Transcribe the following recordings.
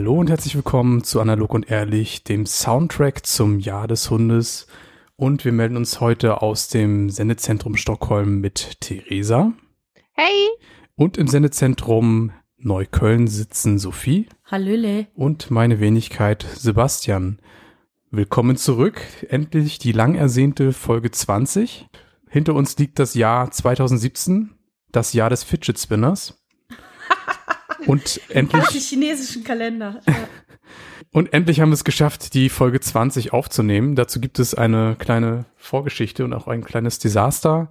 Hallo und herzlich willkommen zu Analog und Ehrlich, dem Soundtrack zum Jahr des Hundes. Und wir melden uns heute aus dem Sendezentrum Stockholm mit Theresa. Hey! Und im Sendezentrum Neukölln sitzen Sophie Hallöle. und meine Wenigkeit Sebastian. Willkommen zurück. Endlich die lang ersehnte Folge 20. Hinter uns liegt das Jahr 2017, das Jahr des Fidget Spinners. Und endlich Ach, die chinesischen Kalender. Ja. Und endlich haben wir es geschafft, die Folge 20 aufzunehmen. Dazu gibt es eine kleine Vorgeschichte und auch ein kleines Desaster.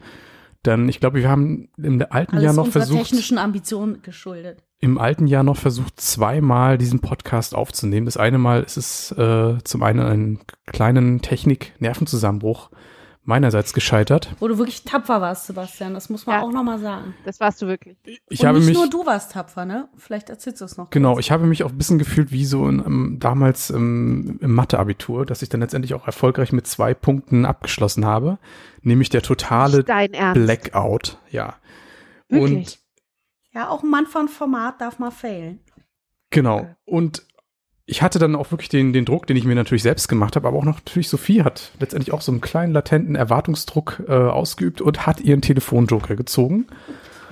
Denn ich glaube, wir haben im alten Alles Jahr noch versucht, technischen Ambition geschuldet. im alten Jahr noch versucht, zweimal diesen Podcast aufzunehmen. Das eine Mal ist es äh, zum einen einen kleinen Technik-Nervenzusammenbruch meinerseits gescheitert. Wo du wirklich tapfer warst, Sebastian. Das muss man Ja. auch nochmal sagen. Das warst du wirklich. Ich Und habe nicht mich nur du warst tapfer, ne? Vielleicht erzählst du es noch. Genau, kurz. ich habe mich auch ein bisschen gefühlt wie so in, ähm, damals im, im Mathe-Abitur, dass ich dann letztendlich auch erfolgreich mit zwei Punkten abgeschlossen habe, nämlich der totale Nicht dein Ernst. Blackout, ja. Wirklich? Ja, auch ein Mann von Format darf mal failen. Und genau. Und ich hatte dann auch wirklich den, den Druck, den ich mir natürlich selbst gemacht habe, aber auch noch natürlich Sophie hat letztendlich auch so einen kleinen latenten Erwartungsdruck äh, ausgeübt und hat ihren Telefonjoker gezogen.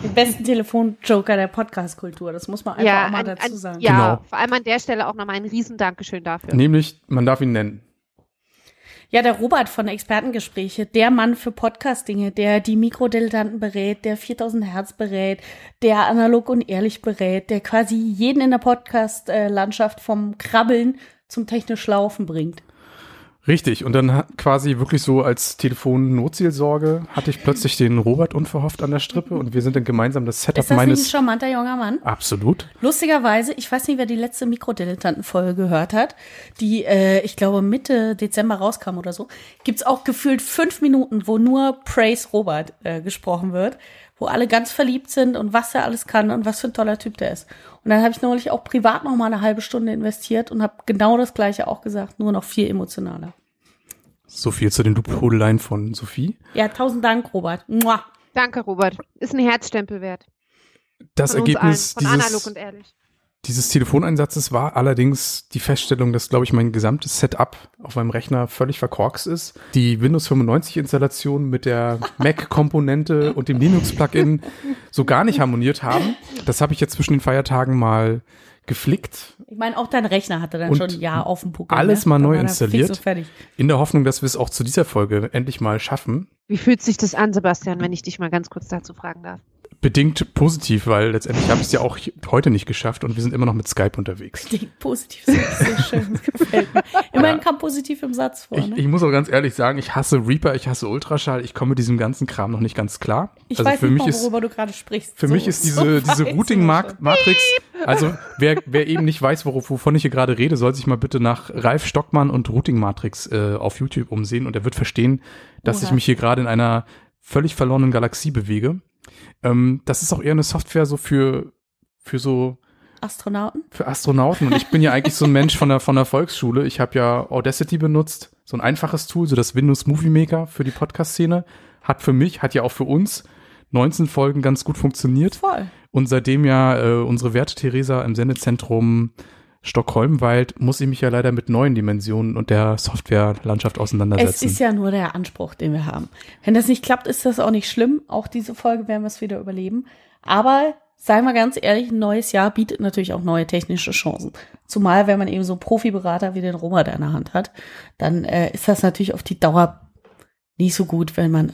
Den besten Telefonjoker der Podcast-Kultur. Das muss man einfach ja, auch mal an, dazu an, sagen. ja Genau. vor allem an der Stelle auch nochmal ein riesen Dankeschön dafür. Nämlich, man darf ihn nennen. Ja, der Robert von Expertengespräche, der Mann für Podcast-Dinge, der die Mikrodilettanten berät, der 4000 Hertz berät, der analog und ehrlich berät, der quasi jeden in der Podcast-Landschaft vom Krabbeln zum technisch Laufen bringt. Richtig, und dann quasi wirklich so als Telefon-Notseelsorge hatte ich plötzlich den Robert unverhofft an der Strippe und wir sind dann gemeinsam das Setup Ist das nicht ein meines. charmanter junger Mann? Absolut. Lustigerweise, ich weiß nicht, wer die letzte Mikrodilettanten-Folge gehört hat, die, äh, ich glaube, Mitte Dezember rauskam oder so, gibt's auch gefühlt fünf Minuten, wo nur Praise Robert äh, gesprochen wird, wo alle ganz verliebt sind und was er alles kann und was für ein toller Typ der ist. Und dann habe ich neulich auch privat noch mal eine halbe Stunde investiert und habe genau das Gleiche auch gesagt, nur noch viel emotionaler. So viel zu den Lobhudeleien von Sophie. Ja, tausend Dank, Robert. Mua. Danke, Robert. Ist ein Herzstempel wert. Das Von uns Ergebnis allen. Von analog dieses, und ehrlich. Dieses Telefoneinsatzes war allerdings die Feststellung, dass, glaube ich, mein gesamtes Setup auf meinem Rechner völlig verkorkst ist. Die Windows 95 Installation mit der Mac-Komponente und dem Linux-Plugin so gar nicht harmoniert haben. Das habe ich jetzt zwischen den Feiertagen mal geflickt, Ich meine, auch dein Rechner hatte dann schon ein Jahr auf dem Buckel. alles ne? mal neu er installiert. in der Hoffnung, dass wir es auch zu dieser Folge endlich mal schaffen. Wie fühlt sich das an, Sebastian, wenn ich dich mal ganz kurz dazu fragen darf? Bedingt positiv, weil letztendlich habe ich es ja auch heute nicht geschafft und wir sind immer noch mit Skype unterwegs. Die positiv schön. Das gefällt mir. Immerhin Ja. kam positiv im Satz vor. Ich, Ne? ich muss auch ganz ehrlich sagen, ich hasse Reaper, ich hasse Ultraschall, ich komme mit diesem ganzen Kram noch nicht ganz klar. Ich also weiß für nicht mich mal, ist worüber du gerade sprichst. für So- mich ist so diese, diese weiß Routing ich Mark schon. Matrix, also wer, wer eben nicht weiß, worauf, wovon ich hier gerade rede, soll sich mal bitte nach Ralf Stockmann und Routing Matrix äh, auf YouTube umsehen und er wird verstehen, dass ich Oha. mich hier gerade in einer völlig verlorenen Galaxie bewege. Ähm, das ist auch eher eine Software so für, für so Astronauten? für Astronauten und ich bin ja eigentlich so ein Mensch von der von der Volksschule. Ich habe ja Audacity benutzt, so ein einfaches Tool, so das Windows Movie Maker für die Podcast Szene hat für mich, hat ja auch für uns 19 Folgen ganz gut funktioniert Voll. und seitdem ja äh, unsere werte Theresa im Sendezentrum Stockholm weilt, muss ich mich ja leider mit neuen Dimensionen und der Softwarelandschaft Es auseinandersetzen. ist ja nur der Anspruch, den wir haben. Wenn das nicht klappt, ist das auch nicht schlimm. Auch diese Folge werden wir es wieder überleben. Aber sei mal ganz ehrlich, ein neues Jahr bietet natürlich auch neue technische Chancen. Zumal, wenn man eben so einen Profiberater wie den Robert in der Hand hat, dann äh, ist das natürlich auf die Dauer nicht so gut, wenn man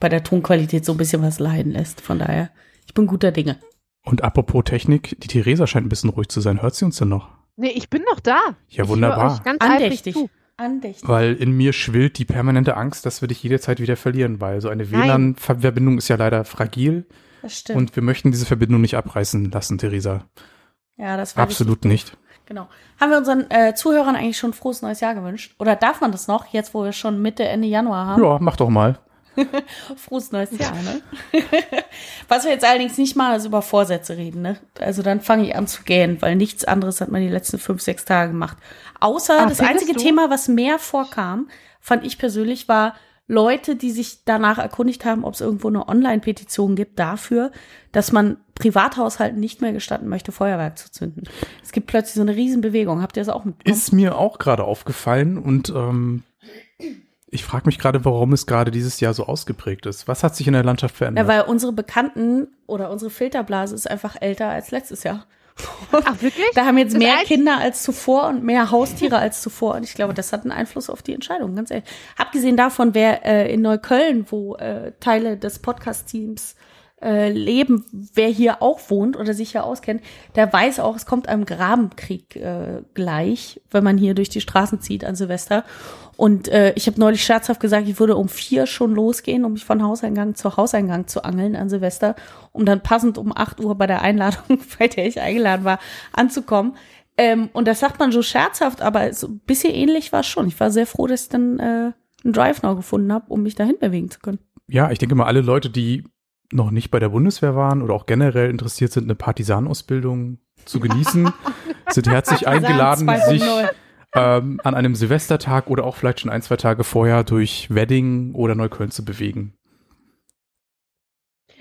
bei der Tonqualität so ein bisschen was leiden lässt. Von daher, ich bin guter Dinge. und apropos Technik, die Theresa scheint ein bisschen ruhig zu sein. Hört sie uns denn noch? Nee, ich bin noch da. Ja, Ich wunderbar. ganz Andächtig. Andächtig. Weil in mir schwillt die permanente Angst, dass wir dich jederzeit wieder verlieren, weil so eine WLAN-Verbindung ist ja leider fragil Das stimmt. und wir möchten diese Verbindung nicht abreißen lassen, Theresa. ja, das war Absolut nicht. Genau. Haben wir unseren äh, Zuhörern eigentlich schon frohes neues Jahr gewünscht? Oder darf man das noch, jetzt wo wir schon Mitte, Ende Januar haben? Ja, mach doch mal. Frohes neues Jahr, ne? Was wir jetzt allerdings nicht machen, ist über Vorsätze reden, ne? Also dann fange ich an zu gähnen, weil nichts anderes hat man die letzten fünf, sechs Tage gemacht. Außer Ah, das einzige du? Thema, was mehr vorkam, fand ich persönlich, war Leute, die sich danach erkundigt haben, ob es irgendwo eine Online-Petition gibt dafür, dass man Privathaushalten nicht mehr gestatten möchte, Feuerwerk zu zünden. Es gibt plötzlich so eine Riesenbewegung. Habt ihr das auch mitbekommen? Ist mir auch gerade aufgefallen und ähm, ich frage mich gerade, warum es gerade dieses Jahr so ausgeprägt ist. Was hat sich in der Landschaft verändert? Ja, weil unsere Bekannten oder unsere Filterblase ist einfach älter als letztes Jahr. Ach, wirklich? Da haben jetzt Das mehr Kinder als zuvor und mehr Haustiere als zuvor. Und ich glaube, das hat einen Einfluss auf die Entscheidung, ganz ehrlich. Abgesehen davon, wer äh, in Neukölln, wo äh, Teile des Podcast-Teams äh, leben, wer hier auch wohnt oder sich hier auskennt, der weiß auch, es kommt einem Grabenkrieg äh, gleich, wenn man hier durch die Straßen zieht an Silvester. Und äh, ich habe neulich scherzhaft gesagt, ich würde um vier schon losgehen, um mich von Hauseingang zu Hauseingang zu angeln an Silvester, um dann passend um acht Uhr bei der Einladung, bei der ich eingeladen war, anzukommen. Ähm, und das sagt man so scherzhaft, aber so ein bisschen ähnlich war es schon. Ich war sehr froh, dass ich dann äh, einen Drive Now gefunden habe, um mich dahin bewegen zu können. Ja, ich denke mal, alle Leute, die noch nicht bei der Bundeswehr waren oder auch generell interessiert sind, eine Partisanenausbildung zu genießen, sind herzlich eingeladen, sich 2.0. ähm, an einem Silvestertag oder auch vielleicht schon ein, zwei Tage vorher durch Wedding oder Neukölln zu bewegen.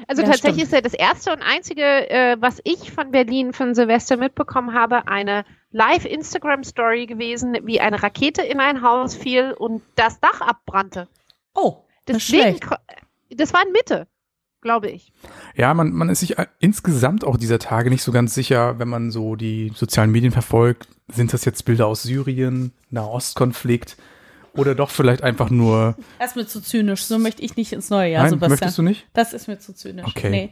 Also Ja, tatsächlich stimmt. ist ja das erste und einzige, äh, was ich von Berlin von Silvester mitbekommen habe, eine Live-Instagram-Story gewesen, wie eine Rakete in ein Haus fiel und das Dach abbrannte. Oh, das Deswegen, schlecht. das war in Mitte, glaube ich. Ja, man, man ist sich äh, insgesamt auch dieser Tage nicht so ganz sicher, wenn man so die sozialen Medien verfolgt. Sind das jetzt Bilder aus Syrien, Nahostkonflikt oder doch vielleicht einfach nur. Das ist mir zu zynisch. So möchte ich nicht ins neue Jahr, Nein, Sebastian. möchtest du nicht? Das ist mir zu zynisch. Okay. Nee.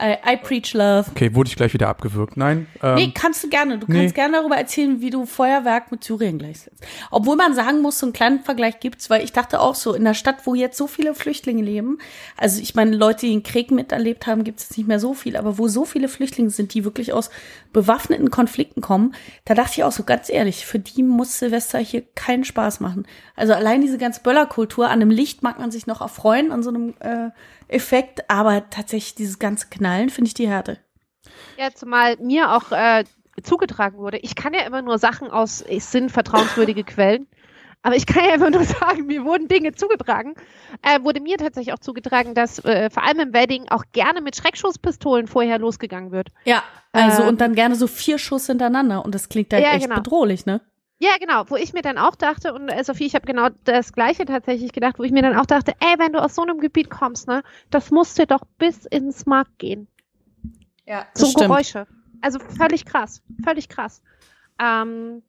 I, I preach love. Okay, wurde ich gleich wieder abgewürgt. Nein. Ähm, Nee, kannst du gerne. Du nee. kannst gerne darüber erzählen, wie du Feuerwerk mit Syrien gleichsetzt. Obwohl man sagen muss, so einen kleinen Vergleich gibt's, weil ich dachte auch so, in der Stadt, wo jetzt so viele Flüchtlinge leben, also ich meine, Leute, die den Krieg miterlebt haben, gibt's jetzt nicht mehr so viel, aber wo so viele Flüchtlinge sind, die wirklich aus bewaffneten Konflikten kommen, da dachte ich auch so, ganz ehrlich, für die muss Silvester hier keinen Spaß machen. Also allein diese ganze Böllerkultur, an einem Licht mag man sich noch erfreuen, an so einem äh, Effekt, aber tatsächlich dieses ganze Knallen finde ich die Härte. Ja, zumal mir auch äh, zugetragen wurde. Ich kann ja immer nur Sachen aus, es sind vertrauenswürdige Quellen. Aber ich kann ja immer nur sagen, mir wurden Dinge zugetragen. Äh, wurde mir tatsächlich auch zugetragen, dass äh, vor allem im Wedding auch gerne mit Schreckschusspistolen vorher losgegangen wird. Ja, also Ähm, und dann gerne so vier Schuss hintereinander und das klingt dann Ja, echt genau. bedrohlich, ne? Ja, genau, wo ich mir dann auch dachte, und äh, Sophie, ich habe genau das Gleiche tatsächlich gedacht, wo ich mir dann auch dachte, ey, wenn du aus so einem Gebiet kommst, ne, das muss dir doch bis ins Mark gehen. Ja, so Geräusche. Also völlig krass, völlig krass. Ähm,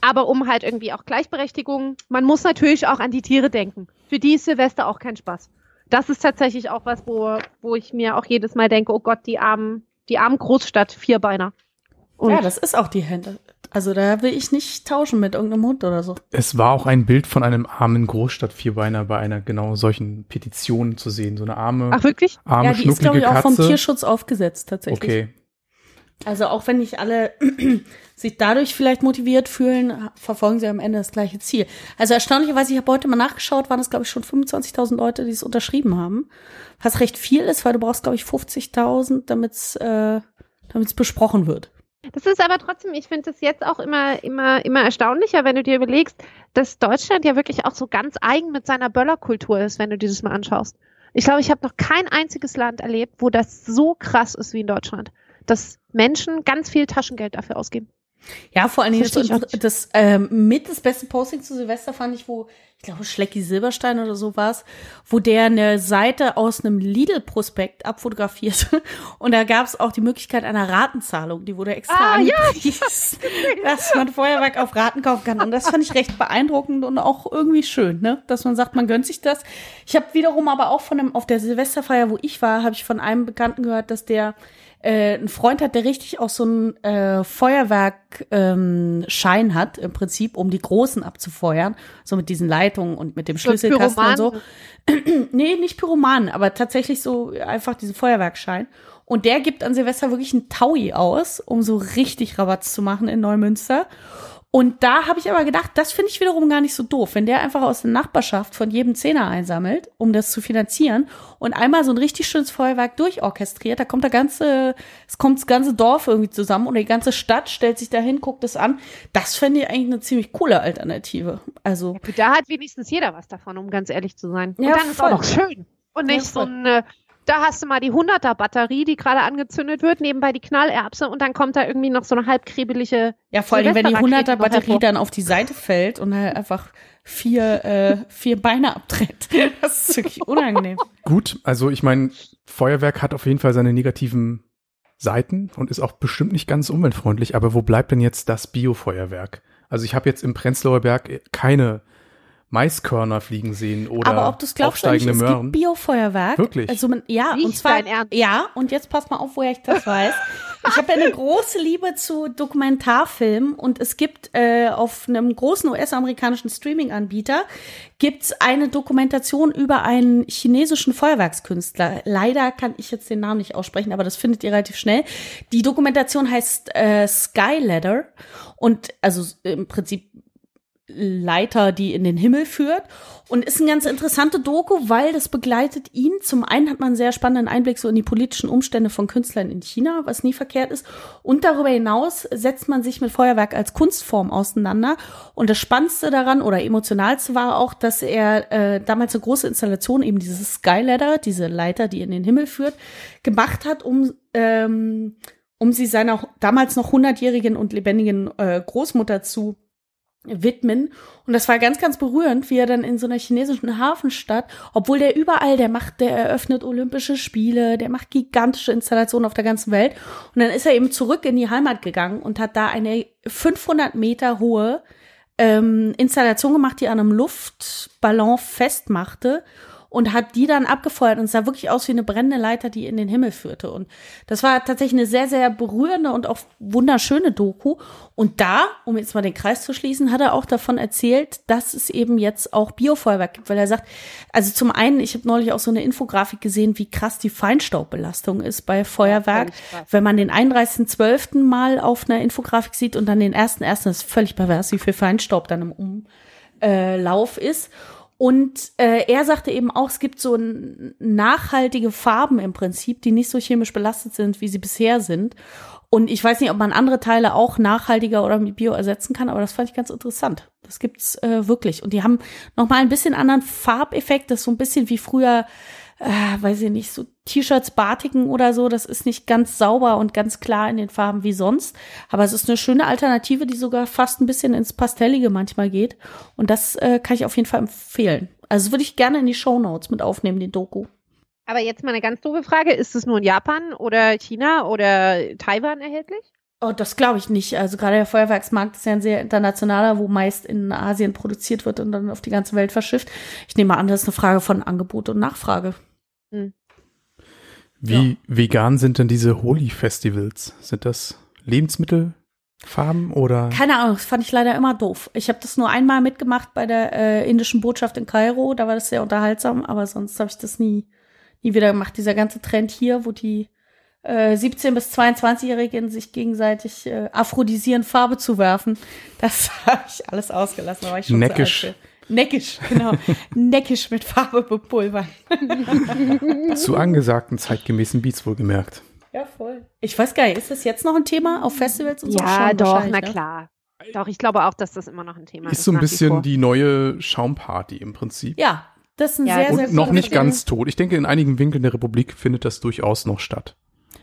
aber um halt irgendwie auch Gleichberechtigung, man muss natürlich auch an die Tiere denken. Für die ist Silvester auch kein Spaß. Das ist tatsächlich auch was, wo, wo ich mir auch jedes Mal denke, oh Gott, die armen, die armen Großstadt Vierbeiner. Und Ja, das ist auch die Hände. Also da will ich nicht tauschen mit irgendeinem Hund oder so. Es war auch ein Bild von einem armen Großstadtvierbeiner bei einer genau solchen Petition zu sehen. So eine arme, ach wirklich? arme, ja, die ist, glaube ich, auch vom Katze. Tierschutz aufgesetzt tatsächlich. Okay. Also auch wenn nicht alle sich dadurch vielleicht motiviert fühlen, verfolgen sie am Ende das gleiche Ziel. Also erstaunlicherweise, ich habe heute mal nachgeschaut, waren es, glaube ich, schon 25.000 Leute, die es unterschrieben haben. Was recht viel ist, weil du brauchst, glaube ich, 50.000, damit es äh, damit's besprochen wird. Das ist aber trotzdem, ich finde es jetzt auch immer, immer, immer erstaunlicher, wenn du dir überlegst, dass Deutschland ja wirklich auch so ganz eigen mit seiner Böllerkultur ist, wenn du dieses mal anschaust. Ich glaube, ich habe noch kein einziges Land erlebt, wo das so krass ist wie in Deutschland, dass Menschen ganz viel Taschengeld dafür ausgeben. Ja, vor allen Dingen das, das ähm, mit das beste Posting zu Silvester fand ich, wo, ich glaube, Schlecki Silberstein oder so war's, wo der eine Seite aus einem Lidl-Prospekt abfotografiert. Und da gab's auch die Möglichkeit einer Ratenzahlung. Die wurde extra Ah, ja, angepriesen, dass man Feuerwerk auf Raten kaufen kann. Und das fand ich recht beeindruckend und auch irgendwie schön, ne? Dass man sagt, man gönnt sich das. Ich habe wiederum aber auch von einem, auf der Silvesterfeier, wo ich war, habe ich von einem Bekannten gehört, dass der äh, einen Freund hat, der richtig auch so einen äh, Feuerwerkschein ähm, hat, im Prinzip, um die Großen abzufeuern, so mit diesen Leitungen und mit dem Schlüsselkasten und so. Nee, nicht Pyromanen, aber tatsächlich so einfach diesen Feuerwerkschein. Und der gibt an Silvester wirklich einen Taui aus, um so richtig Rabatz zu machen in Neumünster. Und da habe ich aber gedacht, das finde ich wiederum gar nicht so doof, wenn der einfach aus der Nachbarschaft von jedem Zehner einsammelt, um das zu finanzieren und einmal so ein richtig schönes Feuerwerk durchorchestriert, da kommt der ganze, es kommt das ganze Dorf irgendwie zusammen oder die ganze Stadt stellt sich dahin, guckt es an. Das fände ich eigentlich eine ziemlich coole Alternative. Also. Da hat wenigstens jeder was davon, um ganz ehrlich zu sein. Und Ja, dann ist auch voll. noch schön. Und nicht Ja, so voll. ein, äh, da hast du mal die 100er Batterie, die gerade angezündet wird, nebenbei die Knallerbse und dann kommt da irgendwie noch so eine halbkrebelige Ja, vor allem, wenn die Silvesterraketen 100er noch Batterie hervor. dann auf die Seite fällt und halt einfach vier, äh, vier Beine abtrennt. Das ist wirklich unangenehm. Gut, also ich meine, Feuerwerk hat auf jeden Fall seine negativen Seiten und ist auch bestimmt nicht ganz umweltfreundlich, aber wo bleibt denn jetzt das Biofeuerwerk? Also ich habe jetzt im Prenzlauer Berg keine Maiskörner fliegen sehen oder Aber ob du es glaubst oder nicht, aufsteigende es Möhren. gibt Biofeuerwerk. Wirklich? Also man, ja, Nicht und zwar ja, und jetzt pass mal auf, woher ich das weiß. Ich habe ja eine große Liebe zu Dokumentarfilmen und es gibt äh, auf einem großen US-amerikanischen Streaming-Anbieter gibt's eine Dokumentation über einen chinesischen Feuerwerkskünstler. Leider kann ich jetzt den Namen nicht aussprechen, aber das findet ihr relativ schnell. Die Dokumentation heißt äh, Sky Ladder und also im Prinzip Leiter, die in den Himmel führt. Und ist eine ganz interessante Doku, weil das begleitet ihn. Zum einen hat man einen sehr spannenden Einblick so in die politischen Umstände von Künstlern in China, was nie verkehrt ist. Und darüber hinaus setzt man sich mit Feuerwerk als Kunstform auseinander. Und das Spannendste daran oder emotionalste war auch, dass er äh, damals eine große Installation, eben dieses Skyladder, diese Leiter, die in den Himmel führt, gemacht hat, um ähm, um sie seiner damals noch hundertjährigen und lebendigen äh, Großmutter zu widmen. Und das war ganz, ganz berührend, wie er dann in so einer chinesischen Hafenstadt, obwohl der überall, der macht, der eröffnet Olympische Spiele, der macht gigantische Installationen auf der ganzen Welt. Und dann ist er eben zurück in die Heimat gegangen und hat da eine 500 Meter hohe ähm, Installation gemacht, die an einem Luftballon festmachte und hat die dann abgefeuert und es sah wirklich aus wie eine brennende Leiter, die in den Himmel führte. Und das war tatsächlich eine sehr, sehr berührende und auch wunderschöne Doku. Und da, um jetzt mal den Kreis zu schließen, hat er auch davon erzählt, dass es eben jetzt auch Biofeuerwerk gibt, weil er sagt, also zum einen, ich habe neulich auch so eine Infografik gesehen, wie krass die Feinstaubbelastung ist bei Feuerwerk. Wenn man den 31.12. mal auf einer Infografik sieht und dann den 1.1., das ist völlig pervers, wie viel Feinstaub dann im Umlauf ist. Und äh, er sagte eben auch, es gibt so nachhaltige Farben im Prinzip, die nicht so chemisch belastet sind, wie sie bisher sind. Und ich weiß nicht, ob man andere Teile auch nachhaltiger oder mit Bio ersetzen kann, aber das fand ich ganz interessant. Das gibt's äh, wirklich. Und die haben noch mal ein bisschen anderen Farbeffekt. Das ist so ein bisschen wie früher, äh, weiß ich nicht, so T-Shirts, Batiken oder so. Das ist nicht ganz sauber und ganz klar in den Farben wie sonst. Aber es ist eine schöne Alternative, die sogar fast ein bisschen ins Pastellige manchmal geht. Und das äh, kann ich auf jeden Fall empfehlen. Also würde ich gerne in die Shownotes mit aufnehmen, den Doku. Aber jetzt mal eine ganz doofe Frage. Ist es nur in Japan oder China oder Taiwan erhältlich? Oh, das glaube ich nicht. Also gerade der Feuerwerksmarkt ist ja ein sehr internationaler, wo meist in Asien produziert wird und dann auf die ganze Welt verschifft. Ich nehme an, das ist eine Frage von Angebot und Nachfrage. Wie vegan sind denn diese Holi-Festivals? Sind das Lebensmittelfarben oder? Keine Ahnung, das fand ich leider immer doof. Ich habe das nur einmal mitgemacht bei der äh, indischen Botschaft in Kairo, da war das sehr unterhaltsam, aber sonst habe ich das nie, nie wieder gemacht. Dieser ganze Trend hier, wo die äh, 17- bis 22-Jährigen sich gegenseitig äh, aphrodisieren, Farbe zu werfen, das habe ich alles ausgelassen. Da war ich schon zu alt Neckisch. genau. Neckisch mit Farbe bepulvern. Zu angesagten zeitgemäßen Beats wohlgemerkt. Ja, voll. Ich weiß gar nicht, ist das jetzt noch ein Thema auf Festivals und so? Ja, Schon doch, na ne? klar. Doch, ich glaube auch, dass das immer noch ein Thema ist. Ist so ein bisschen die neue Schaumparty im Prinzip. Ja, das ist ein Ja, sehr, sehr Und noch nicht Film. ganz tot. Ich denke, in einigen Winkeln der Republik findet das durchaus noch statt.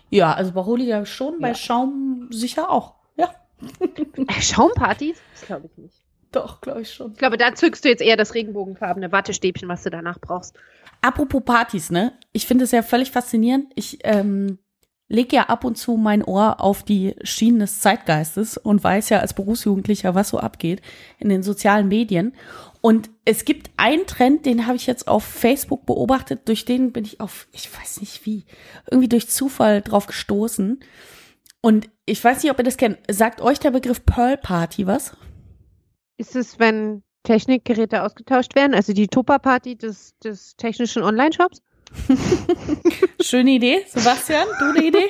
Ja, also bei Holi ja schon, bei Ja. Schaum sicher auch. Ja, Schaumpartys? Das glaube ich nicht. Doch, glaube ich schon. Ich glaube, da zückst du jetzt eher das regenbogenfarbene Wattestäbchen, was du danach brauchst. Apropos Partys, ne? Ich finde es ja völlig faszinierend. Ich ähm, lege ja ab und zu mein Ohr auf die Schienen des Zeitgeistes und weiß ja als Berufsjugendlicher, was so abgeht in den sozialen Medien. Und es gibt einen Trend, den habe ich jetzt auf Facebook beobachtet, durch den bin ich auf, ich weiß nicht wie, irgendwie durch Zufall drauf gestoßen. Und ich weiß nicht, ob ihr das kennt. Sagt euch der Begriff Pearl Party was? Ist es, wenn Technikgeräte ausgetauscht werden, also die Tupper-Party des, des technischen Online-Shops? Schöne Idee. Sebastian, du eine Idee?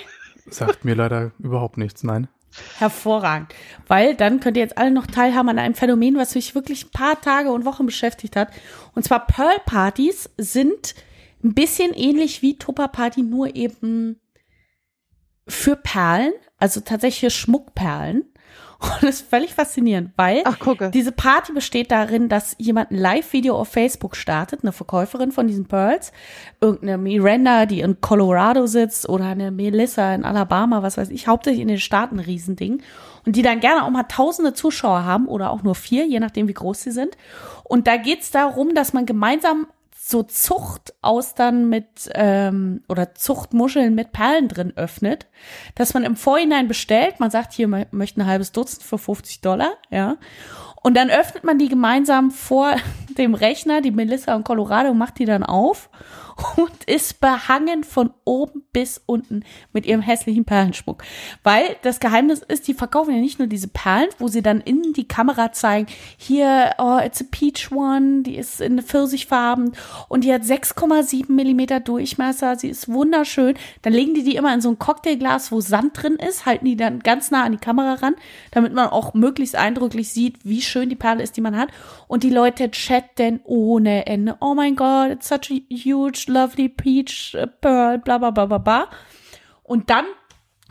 Sagt mir leider überhaupt nichts, nein. Hervorragend. Weil dann könnt ihr jetzt alle noch teilhaben an einem Phänomen, was mich wirklich ein paar Tage und Wochen beschäftigt hat. Und zwar Pearl-Partys sind ein bisschen ähnlich wie Tupper-Party, nur eben für Perlen, also tatsächlich Schmuckperlen. Und das ist völlig faszinierend, weil Ach, diese Party besteht darin, dass jemand ein Live-Video auf Facebook startet, eine Verkäuferin von diesen Pearls, irgendeine Miranda, die in Colorado sitzt, oder eine Melissa in Alabama, was weiß ich, hauptsächlich in den Staaten ein Riesending. Und die dann gerne auch mal tausende Zuschauer haben oder auch nur vier, je nachdem, wie groß sie sind. Und da geht's darum, dass man gemeinsam so Zuchtaustern mit ähm, oder Zuchtmuscheln mit Perlen drin öffnet, dass man im Vorhinein bestellt. Man sagt hier, man möchte ein halbes Dutzend für 50 Dollar, ja. Und dann öffnet man die gemeinsam vor dem Rechner, die Melissa und Colorado macht die dann auf und ist behangen von oben bis unten mit ihrem hässlichen Perlenschmuck. Weil das Geheimnis ist, die verkaufen ja nicht nur diese Perlen, wo sie dann in die Kamera zeigen, hier, oh, it's a peach one, die ist in Pfirsichfarben und die hat 6,7 Millimeter Durchmesser, sie ist wunderschön. Dann legen die die immer in so ein Cocktailglas, wo Sand drin ist, halten die dann ganz nah an die Kamera ran, damit man auch möglichst eindrücklich sieht, wie schön die Perle ist, die man hat. Und die Leute chatten ohne Ende. Oh mein Gott, it's such a huge, lovely peach uh, pearl, bla bla bla bla bla. Und dann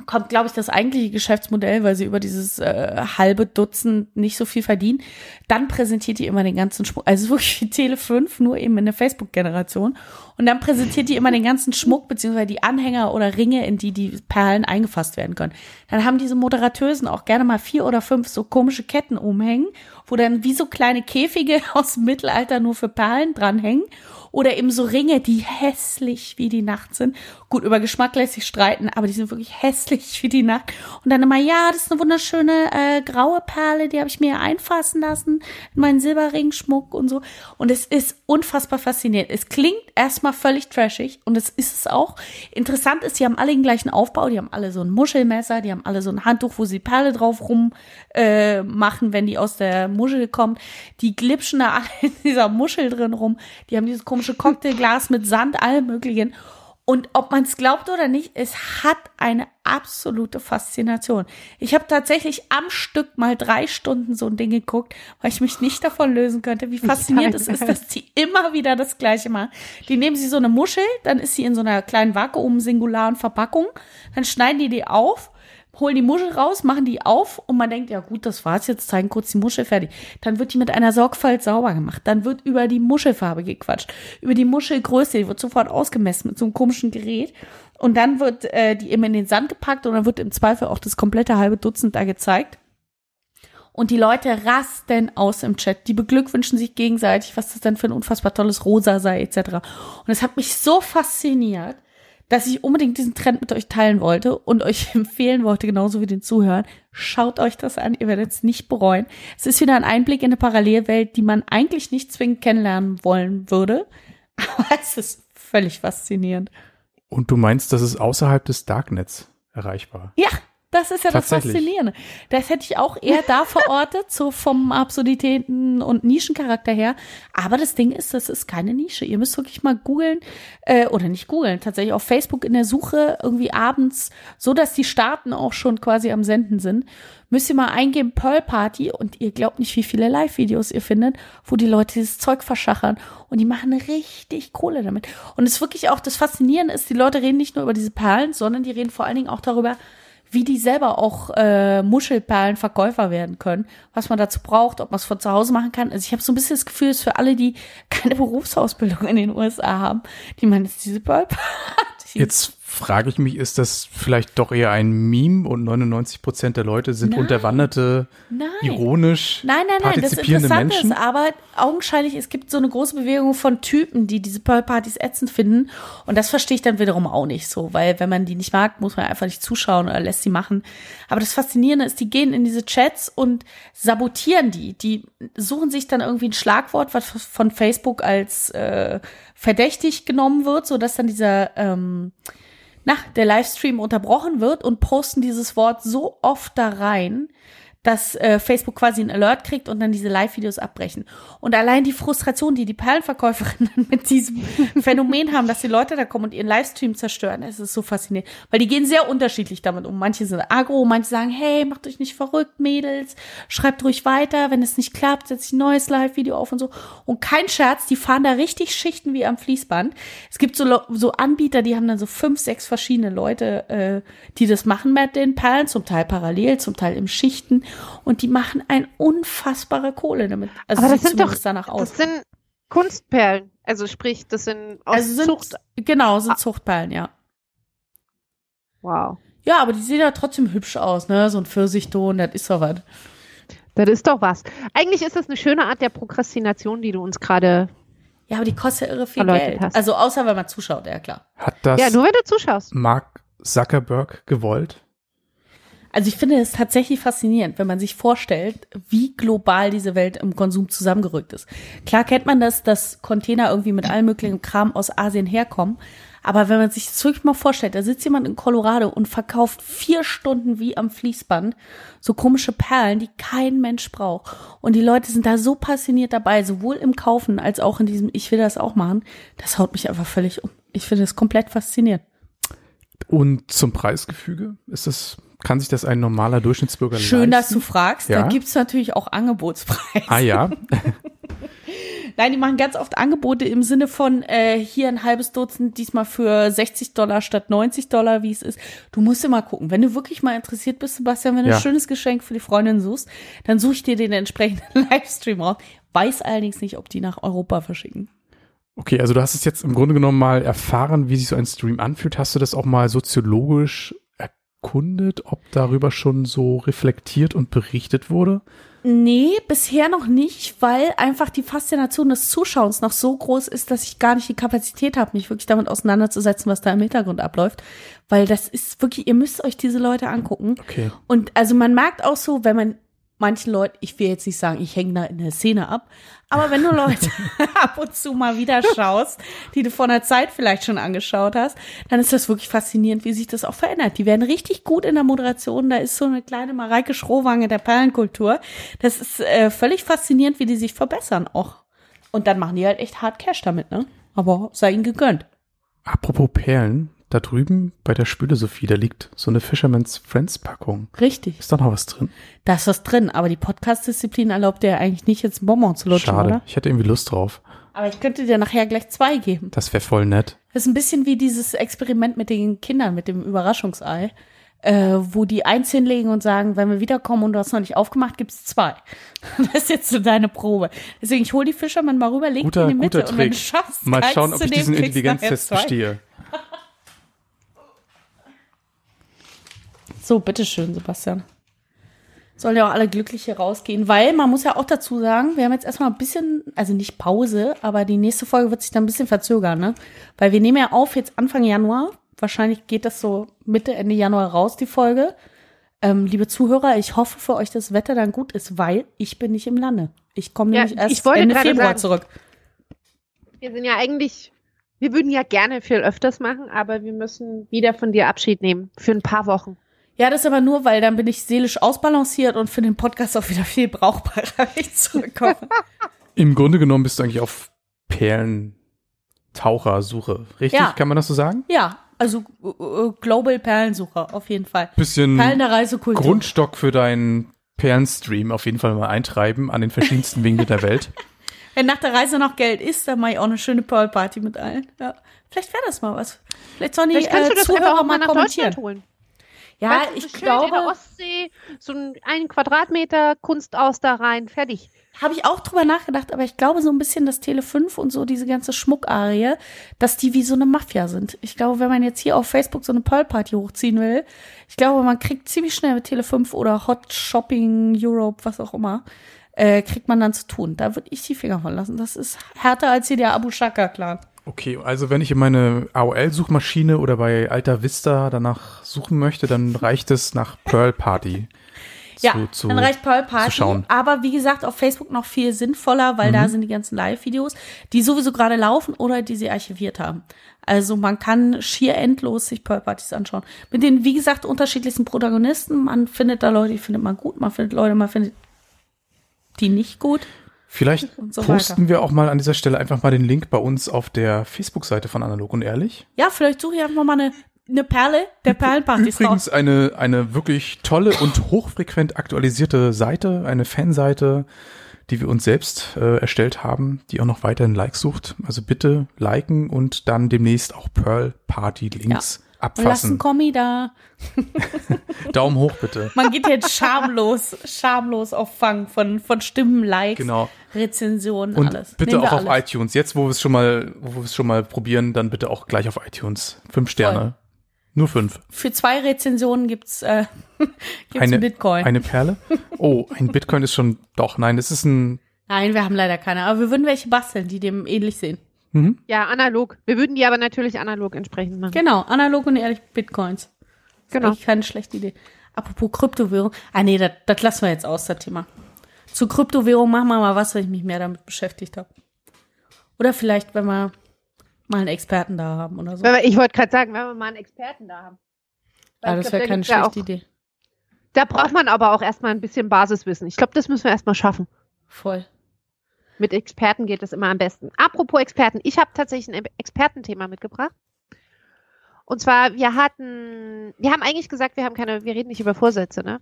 kommt, glaube ich, das eigentliche Geschäftsmodell, weil sie über dieses äh, halbe Dutzend nicht so viel verdienen. Dann präsentiert die immer den ganzen Schmuck, also wirklich wie Tele 5, nur eben in der Facebook-Generation. Und dann präsentiert die immer den ganzen Schmuck, beziehungsweise die Anhänger oder Ringe, in die die Perlen eingefasst werden können. Dann haben diese Moderatösen auch gerne mal vier oder fünf so komische Ketten umhängen, wo dann wie so kleine Käfige aus dem Mittelalter nur für Perlen dranhängen. Oder eben so Ringe, die hässlich wie die Nacht sind. Gut, über Geschmack lässt sich streiten, aber die sind wirklich hässlich wie die Nacht. Und dann immer, ja, das ist eine wunderschöne äh, graue Perle, die habe ich mir einfassen lassen in meinen Silberringschmuck und so. Und es ist unfassbar faszinierend. Es klingt erstmal völlig trashig und es ist es auch. Interessant ist, die haben alle den gleichen Aufbau, die haben alle so ein Muschelmesser, die haben alle so ein Handtuch, wo sie Perle drauf rum äh, machen, wenn die aus der Muschel kommt. Die glitschen da alle in dieser Muschel drin rum. Die haben dieses komische Cocktailglas mit Sand, allem möglichen. Und ob man es glaubt oder nicht, es hat eine absolute Faszination. Ich habe tatsächlich am Stück mal drei Stunden so ein Ding geguckt, weil ich mich nicht davon lösen könnte, wie faszinierend es ist, dass die immer wieder das Gleiche machen. Die nehmen sie so eine Muschel, dann ist sie in so einer kleinen Vakuum-singularen Verpackung, dann schneiden die die auf holen die Muschel raus, machen die auf und man denkt, ja gut, das war's jetzt, zeigen kurz die Muschel fertig. Dann wird die mit einer Sorgfalt sauber gemacht. Dann wird über die Muschelfarbe gequatscht, über die Muschelgröße, die wird sofort ausgemessen mit so einem komischen Gerät. Und dann wird äh, die eben in den Sand gepackt und dann wird im Zweifel auch das komplette halbe Dutzend da gezeigt. Und die Leute rasten aus im Chat. Die beglückwünschen sich gegenseitig, was das denn für ein unfassbar tolles Rosa sei, etc. Und es hat mich so fasziniert, dass ich unbedingt diesen Trend mit euch teilen wollte und euch empfehlen wollte, genauso wie den Zuhören. Schaut euch das an, ihr werdet es nicht bereuen. Es ist wieder ein Einblick in eine Parallelwelt, die man eigentlich nicht zwingend kennenlernen wollen würde. Aber es ist völlig faszinierend. Und du meinst, das ist außerhalb des Darknets erreichbar? Ja, das ist ja das. Faszinierende. Das hätte ich auch eher da verortet, so vom Absurditäten und Nischencharakter her. Aber das Ding ist, das ist keine Nische. Ihr müsst wirklich mal googeln, äh, oder nicht googeln, tatsächlich auf Facebook in der Suche irgendwie abends, so dass die Staaten auch schon quasi am Senden sind. Müsst ihr mal eingeben Pearl Party und ihr glaubt nicht, wie viele Live-Videos ihr findet, wo die Leute dieses Zeug verschachern und die machen richtig Kohle damit. Und es ist wirklich auch, das Faszinierende ist, die Leute reden nicht nur über diese Perlen, sondern die reden vor allen Dingen auch darüber, wie die selber auch äh, Muschelperlenverkäufer werden können, was man dazu braucht, ob man es von zu Hause machen kann. Also ich habe so ein bisschen das Gefühl, es ist für alle, die keine Berufsausbildung in den USA haben, die meinen jetzt diese Pearl. Jetzt frage ich mich, ist das vielleicht doch eher ein Meme und 99 Prozent der Leute sind Nein. unterwanderte, Nein. ironisch Nein, nein, nein, das partizipierende Interessante Menschen? ist aber augenscheinlich, es gibt so eine große Bewegung von Typen, die diese Pearl-Partys ätzend finden. Und das verstehe ich dann wiederum auch nicht so, weil wenn man die nicht mag, muss man einfach nicht zuschauen oder lässt sie machen. Aber das Faszinierende ist, die gehen in diese Chats und sabotieren die. Die suchen sich dann irgendwie ein Schlagwort, was von Facebook als äh, verdächtig genommen wird, so dass dann dieser ähm, na, der Livestream unterbrochen wird und posten dieses Wort so oft da rein, dass äh, Facebook quasi einen Alert kriegt und dann diese Live-Videos abbrechen. Und allein die Frustration, die die Perlenverkäuferinnen mit diesem Phänomen haben, dass die Leute da kommen und ihren Livestream zerstören, es ist so faszinierend. Weil die gehen sehr unterschiedlich damit um. Manche sind agro, manche sagen, hey, macht euch nicht verrückt, Mädels, schreibt ruhig weiter, wenn es nicht klappt, setze ich ein neues Live-Video auf und so. Und kein Scherz, die fahren da richtig Schichten wie am Fließband. Es gibt so, so Anbieter, die haben dann so fünf, sechs verschiedene Leute, äh, die das machen mit den Perlen, zum Teil parallel, zum Teil im Schichten und die machen ein unfassbare Kohle damit. Also Aber das sind doch danach aus. Das sind Kunstperlen, also sprich, das sind aus also sind, Zucht. Genau, sind ah. Zuchtperlen, ja. Wow. Ja, aber die sehen ja trotzdem hübsch aus, ne? So ein Pfirsichton, das ist doch was. Das ist doch was. Eigentlich ist das eine schöne Art der Prokrastination, die du uns gerade. Ja, aber die kostet ja irre viel Geld. Hast. Also außer wenn man zuschaut, ja klar. Hat das ja, nur wenn du zuschaust. Mark Zuckerberg gewollt? Also ich finde es tatsächlich faszinierend, wenn man sich vorstellt, wie global diese Welt im Konsum zusammengerückt ist. Klar kennt man das, dass Container irgendwie mit allem möglichen Kram aus Asien herkommen. Aber wenn man sich das wirklich mal vorstellt, da sitzt jemand in Colorado und verkauft vier Stunden wie am Fließband so komische Perlen, die kein Mensch braucht. Und die Leute sind da so passioniert dabei, sowohl im Kaufen als auch in diesem, ich will das auch machen. Das haut mich einfach völlig um. Ich finde es komplett faszinierend. Und zum Preisgefüge ist das kann sich das ein normaler Durchschnittsbürger Schön, leisten? dass du fragst. Ja? Da gibt's natürlich auch Angebotspreise. Ah ja. Nein, die machen ganz oft Angebote im Sinne von äh, hier ein halbes Dutzend, diesmal für 60 Dollar statt 90 Dollar, wie es ist. Du musst immer gucken. Wenn du wirklich mal interessiert bist, Sebastian, wenn du ja. ein schönes Geschenk für die Freundin suchst, dann such ich dir den entsprechenden Livestream raus. Weiß allerdings nicht, ob die nach Europa verschicken. Okay, also du hast es jetzt im Grunde genommen mal erfahren, wie sich so ein Stream anfühlt. Hast du das auch mal soziologisch erkundet, ob darüber schon so reflektiert und berichtet wurde? Nee, bisher noch nicht, weil einfach die Faszination des Zuschauens noch so groß ist, dass ich gar nicht die Kapazität habe, mich wirklich damit auseinanderzusetzen, was da im Hintergrund abläuft. Weil das ist wirklich, ihr müsst euch diese Leute angucken. Okay. Und also man merkt auch so, wenn man manchen Leuten, ich will jetzt nicht sagen, ich hänge da in der Szene ab, aber wenn du Leute ab und zu mal wieder schaust, die du vor einer Zeit vielleicht schon angeschaut hast, dann ist das wirklich faszinierend, wie sich das auch verändert. Die werden richtig gut in der Moderation. Da ist so eine kleine Mareike Schrowange der Perlenkultur. Das ist äh, völlig faszinierend, wie die sich verbessern auch. Und dann machen die halt echt hart Cash damit, ne? Aber sei ihnen gegönnt. Apropos Perlen, da drüben bei der Spüle, Sophie, da liegt so eine Fisherman's Friends Packung. Richtig. Ist da noch was drin? Da ist was drin, aber die Podcast-Disziplin erlaubt dir eigentlich nicht jetzt ein Bonbon zu lutschen, Schade. oder? Ich hätte irgendwie Lust drauf. Aber ich könnte dir nachher gleich zwei geben. Das wäre voll nett. Das ist ein bisschen wie dieses Experiment mit den Kindern, mit dem Überraschungsei. Äh, wo die eins hinlegen und sagen, wenn wir wiederkommen und du hast noch nicht aufgemacht, gibt's zwei. Das ist jetzt so deine Probe. Deswegen, ich hol die Fischermann mal rüber, leg guter, die in die Mitte und wenn du schaffst, Mal schauen, ob ich diesen Intelligenztest bestehe. So, bitteschön, Sebastian. Sollen ja auch alle glücklich hier rausgehen, weil man muss ja auch dazu sagen, wir haben jetzt erstmal ein bisschen, also nicht Pause, aber die nächste Folge wird sich dann ein bisschen verzögern, ne? Weil wir nehmen ja auf jetzt Anfang Januar. Wahrscheinlich geht das so Mitte, Ende Januar raus, die Folge. Ähm, liebe Zuhörer, ich hoffe für euch, das Wetter dann gut ist, weil ich bin nicht im Lande. Ich komme ja, nämlich erst Ende Februar sagen, zurück. Wir sind ja eigentlich, wir würden ja gerne viel öfters machen, aber wir müssen wieder von dir Abschied nehmen für ein paar Wochen. Ja, das aber nur, weil dann bin ich seelisch ausbalanciert und für den Podcast auch wieder viel brauchbarer, wenn ich zurückkomme. Im Grunde genommen bist du eigentlich auf Perlentauchersuche, richtig? Ja. Kann man das so sagen? Ja, also äh, Global Perlensucher, auf jeden Fall. Bisschen Perlen der Reisekultur. Grundstock für deinen Perlenstream auf jeden Fall mal eintreiben an den verschiedensten Winkeln der Welt. Wenn nach der Reise noch Geld ist, dann mache ich auch eine schöne Pearl-Party mit allen. Ja. Vielleicht wäre das mal was. Vielleicht sollen die Vielleicht kannst äh, du das Zuhörer mal mal nach kommentieren. Deutschland holen. Ja, Weißt du, ich schön glaube, in der Ostsee, so ein, Quadratmeter Kunst aus da rein, fertig. habe ich auch drüber nachgedacht, aber ich glaube so ein bisschen, dass Tele 5 und so diese ganze Schmuckarie, dass die wie so eine Mafia sind. Ich glaube, wenn man jetzt hier auf Facebook so eine Pearl Party hochziehen will, ich glaube, man kriegt ziemlich schnell mit Tele 5 oder Hot Shopping Europe, was auch immer, äh, kriegt man dann zu tun. Da würde ich die Finger von lassen. Das ist härter als hier der Abu Shaka Clan. Okay, also wenn ich in meine AOL-Suchmaschine oder bei Alta Vista danach suchen möchte, dann reicht es nach Pearl Party. Ja, zu, zu dann reicht Pearl Party. Aber wie gesagt, auf Facebook noch viel sinnvoller, weil Mhm. da sind die ganzen Live-Videos, die sowieso gerade laufen oder die sie archiviert haben. Also man kann schier endlos sich Pearl Partys anschauen. Mit den, wie gesagt, unterschiedlichsten Protagonisten. Man findet da Leute, die findet man gut, man findet Leute, man findet die nicht gut. Vielleicht so posten wir auch mal an dieser Stelle einfach mal den Link bei uns auf der Facebook-Seite von Analog und Ehrlich. Ja, vielleicht suche ich einfach mal eine, eine Perle der Perlenpartys raus. Übrigens eine, eine wirklich tolle und hochfrequent aktualisierte Seite, eine Fanseite, die wir uns selbst äh, erstellt haben, die auch noch weiterhin Likes sucht. Also bitte liken und dann demnächst auch Pearl Party Links Und lass einen abfassen. Kommi da. Daumen hoch bitte. Man geht jetzt schamlos, schamlos auf Fang von, von Stimmen, Likes, Genau. Rezensionen, Und alles. bitte Nehmen auch auf alles. iTunes. Jetzt, wo wir es schon mal, wo wir es schon mal probieren, dann bitte auch gleich auf iTunes. Fünf Sterne. Nur fünf. Für zwei Rezensionen gibt's, äh, gibt's Eine, Bitcoin. eine Perle? Oh, ein Bitcoin ist schon, doch, nein, das ist ein, Nein, wir haben leider keine, aber wir würden welche basteln, die dem ähnlich sehen. Mhm. Ja, analog. Wir würden die aber natürlich analog entsprechend machen. Genau, analog und ehrlich Bitcoins. Das Genau. ist keine schlechte Idee. Apropos Kryptowährung. Ah nee, das, das lassen wir jetzt aus, das Thema. Zu Kryptowährung machen wir mal was, wenn ich mich mehr damit beschäftigt habe. Oder vielleicht, wenn wir mal einen Experten da haben oder so. Ich wollte gerade sagen, wenn wir mal einen Experten da haben. Weil Ah, ich das wäre da keine schlechte auch, Idee. Da braucht man aber auch erstmal ein bisschen Basiswissen. Ich glaube, das müssen wir erstmal schaffen. Voll. Mit Experten geht es immer am besten. Apropos Experten, ich habe tatsächlich ein Expertenthema mitgebracht. Und zwar, wir hatten, wir haben eigentlich gesagt, wir haben keine, wir reden nicht über Vorsätze, ne?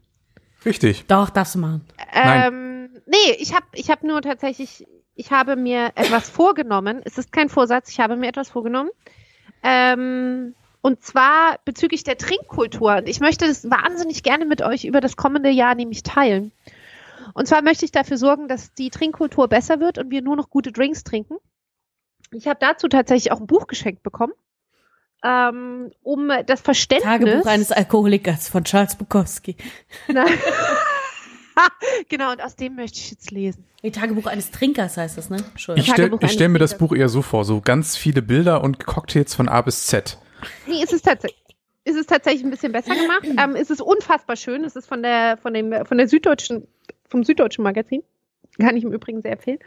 richtig. Doch, darfst du machen. Nein. Ähm, nee, ich habe ich hab nur tatsächlich, ich habe mir etwas vorgenommen. Es ist kein Vorsatz, ich habe mir etwas vorgenommen. Ähm, und zwar bezüglich der Trinkkultur. Und ich möchte das wahnsinnig gerne mit euch über das kommende Jahr nämlich teilen. Und zwar möchte ich dafür sorgen, dass die Trinkkultur besser wird und wir nur noch gute Drinks trinken. Ich habe dazu tatsächlich auch ein Buch geschenkt bekommen, ähm, um das Verständnis. Tagebuch eines Alkoholikers von Charles Bukowski. Nein. genau, und aus dem möchte ich jetzt lesen. Nee, Tagebuch eines Trinkers heißt das, ne? Ich Entschuldigung. stelle stell mir das Buch eher so vor, so ganz viele Bilder und Cocktails von A bis Z. Nee, es ist tatsächlich. Es ist tatsächlich ein bisschen besser gemacht. Ähm, es ist unfassbar schön. Es ist von der, von dem, von der Süddeutschen, vom Süddeutschen Magazin. Kann ich im Übrigen sehr empfehlen.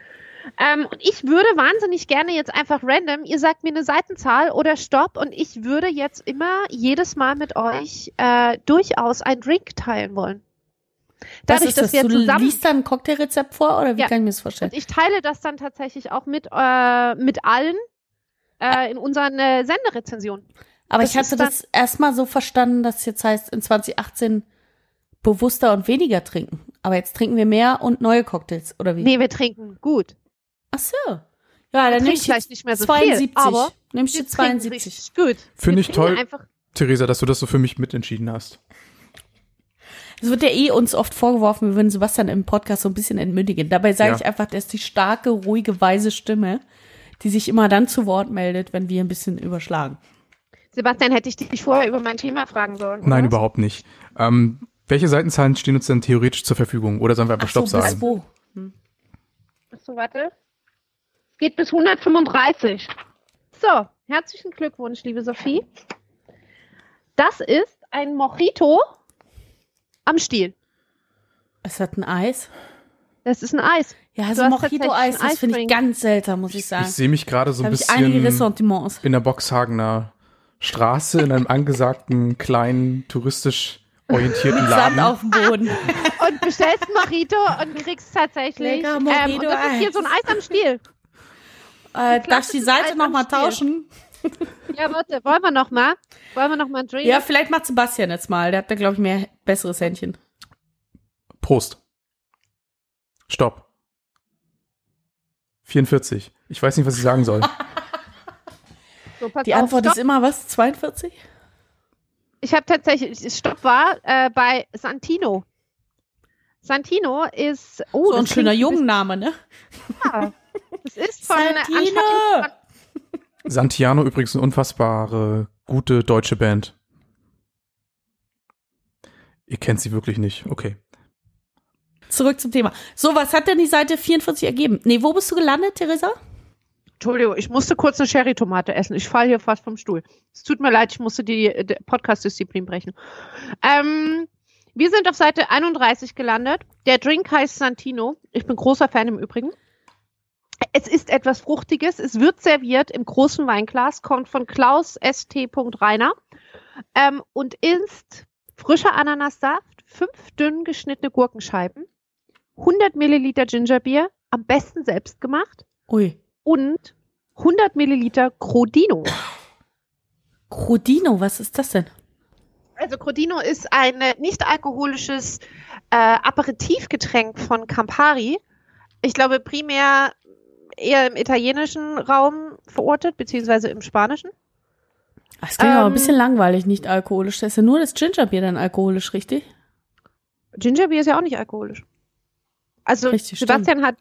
Ähm, und ich würde wahnsinnig gerne jetzt einfach random, ihr sagt mir eine Seitenzahl oder Stopp und ich würde jetzt immer jedes Mal mit euch äh, durchaus ein Drink teilen wollen. Was Dadurch, ist dass das? wir Du zusammen liest dann ein Cocktailrezept vor oder wie Ja. kann ich mir das vorstellen? und ich teile das dann tatsächlich auch mit, äh, mit allen äh, in unseren äh, Senderezensionen. Aber das ich hatte das erstmal so verstanden, dass jetzt heißt in 2018 bewusster und weniger trinken. Aber jetzt trinken wir mehr und neue Cocktails, oder wie? Nee, wir trinken gut. Ach so. Ja, dann nehme ich vielleicht nicht mehr so 72. viel, aber nehme ich Wir jetzt trinken 72. richtig gut. Finde ich toll. Einfach, Theresa, dass du das so für mich mitentschieden hast. Es wird ja eh uns oft vorgeworfen, wir würden Sebastian im Podcast so ein bisschen entmündigen. Dabei sage Ja. ich einfach, der ist die starke, ruhige, weise Stimme, die sich immer dann zu Wort meldet, wenn wir ein bisschen überschlagen. Sebastian, hätte ich dich vorher über mein Thema fragen sollen. Nein, oder? überhaupt nicht. Ähm, welche Seitenzahlen stehen uns denn theoretisch zur Verfügung? Oder sollen wir einfach Ach so, Stopp bis sagen? wo? Achso, warte. Geht bis 135. So, herzlichen Glückwunsch, liebe Sophie. Das ist ein Mojito am Stiel. Es hat ein Eis. Das ist ein Eis. Ja, so hast Mojito-Eis, das finde ich ganz seltsam, muss ich sagen. Ich sehe mich gerade so ein bisschen Ressentiments. in der Boxhagener Straße in einem angesagten, kleinen, touristisch orientierten Sand Laden. auf dem Boden. Und bestellst ein Mojito und kriegst tatsächlich. Lecker ähm, und das ist hier so ein Eis am Stiel. äh, darf ich die Seite nochmal tauschen? Ja, warte, wollen wir noch mal? Wollen wir noch mal einen Drink? Ja, vielleicht macht Sebastian jetzt mal. Der hat da, glaube ich, mehr besseres Händchen. Prost. Stopp. 44. Ich weiß nicht, was ich sagen soll. So, Die auf, Antwort Stopp. ist immer was? 42? Ich habe tatsächlich, Stopp war äh, bei Santino. Santino ist, oh, so ein schöner Jungenname, ne? bisschen- Das ist von Santino! Santiano übrigens eine unfassbare, gute deutsche Band. Ihr kennt sie wirklich nicht. Okay. Zurück zum Thema. So, was hat denn die Seite 44 ergeben? Nee, wo bist du gelandet, Theresa? Entschuldigung, ich musste kurz eine Sherry-Tomate essen. Ich falle hier fast vom Stuhl. Es tut mir leid, ich musste die, die Podcast-Disziplin brechen. Ähm, Wir sind auf Seite 31 gelandet. Der Drink heißt Santino. Ich bin großer Fan im Übrigen. Es ist etwas Fruchtiges. Es wird serviert im großen Weinglas, kommt von Klaus St. Reiner ähm, und ist frischer Ananassaft, fünf dünn geschnittene Gurkenscheiben, 100 Milliliter Gingerbier, am besten selbst gemacht Ui. Und 100 Milliliter Crodino. Crodino, was ist das denn? Also Crodino ist ein nicht alkoholisches äh, Aperitivgetränk von Campari. Ich glaube primär eher im italienischen Raum verortet, beziehungsweise im spanischen. Das klingt aber ein Ähm. bisschen langweilig, nicht alkoholisch. Das ist ja nur das Gingerbier dann alkoholisch, richtig? Gingerbier ist ja auch nicht alkoholisch. Also Richtig, Sebastian hat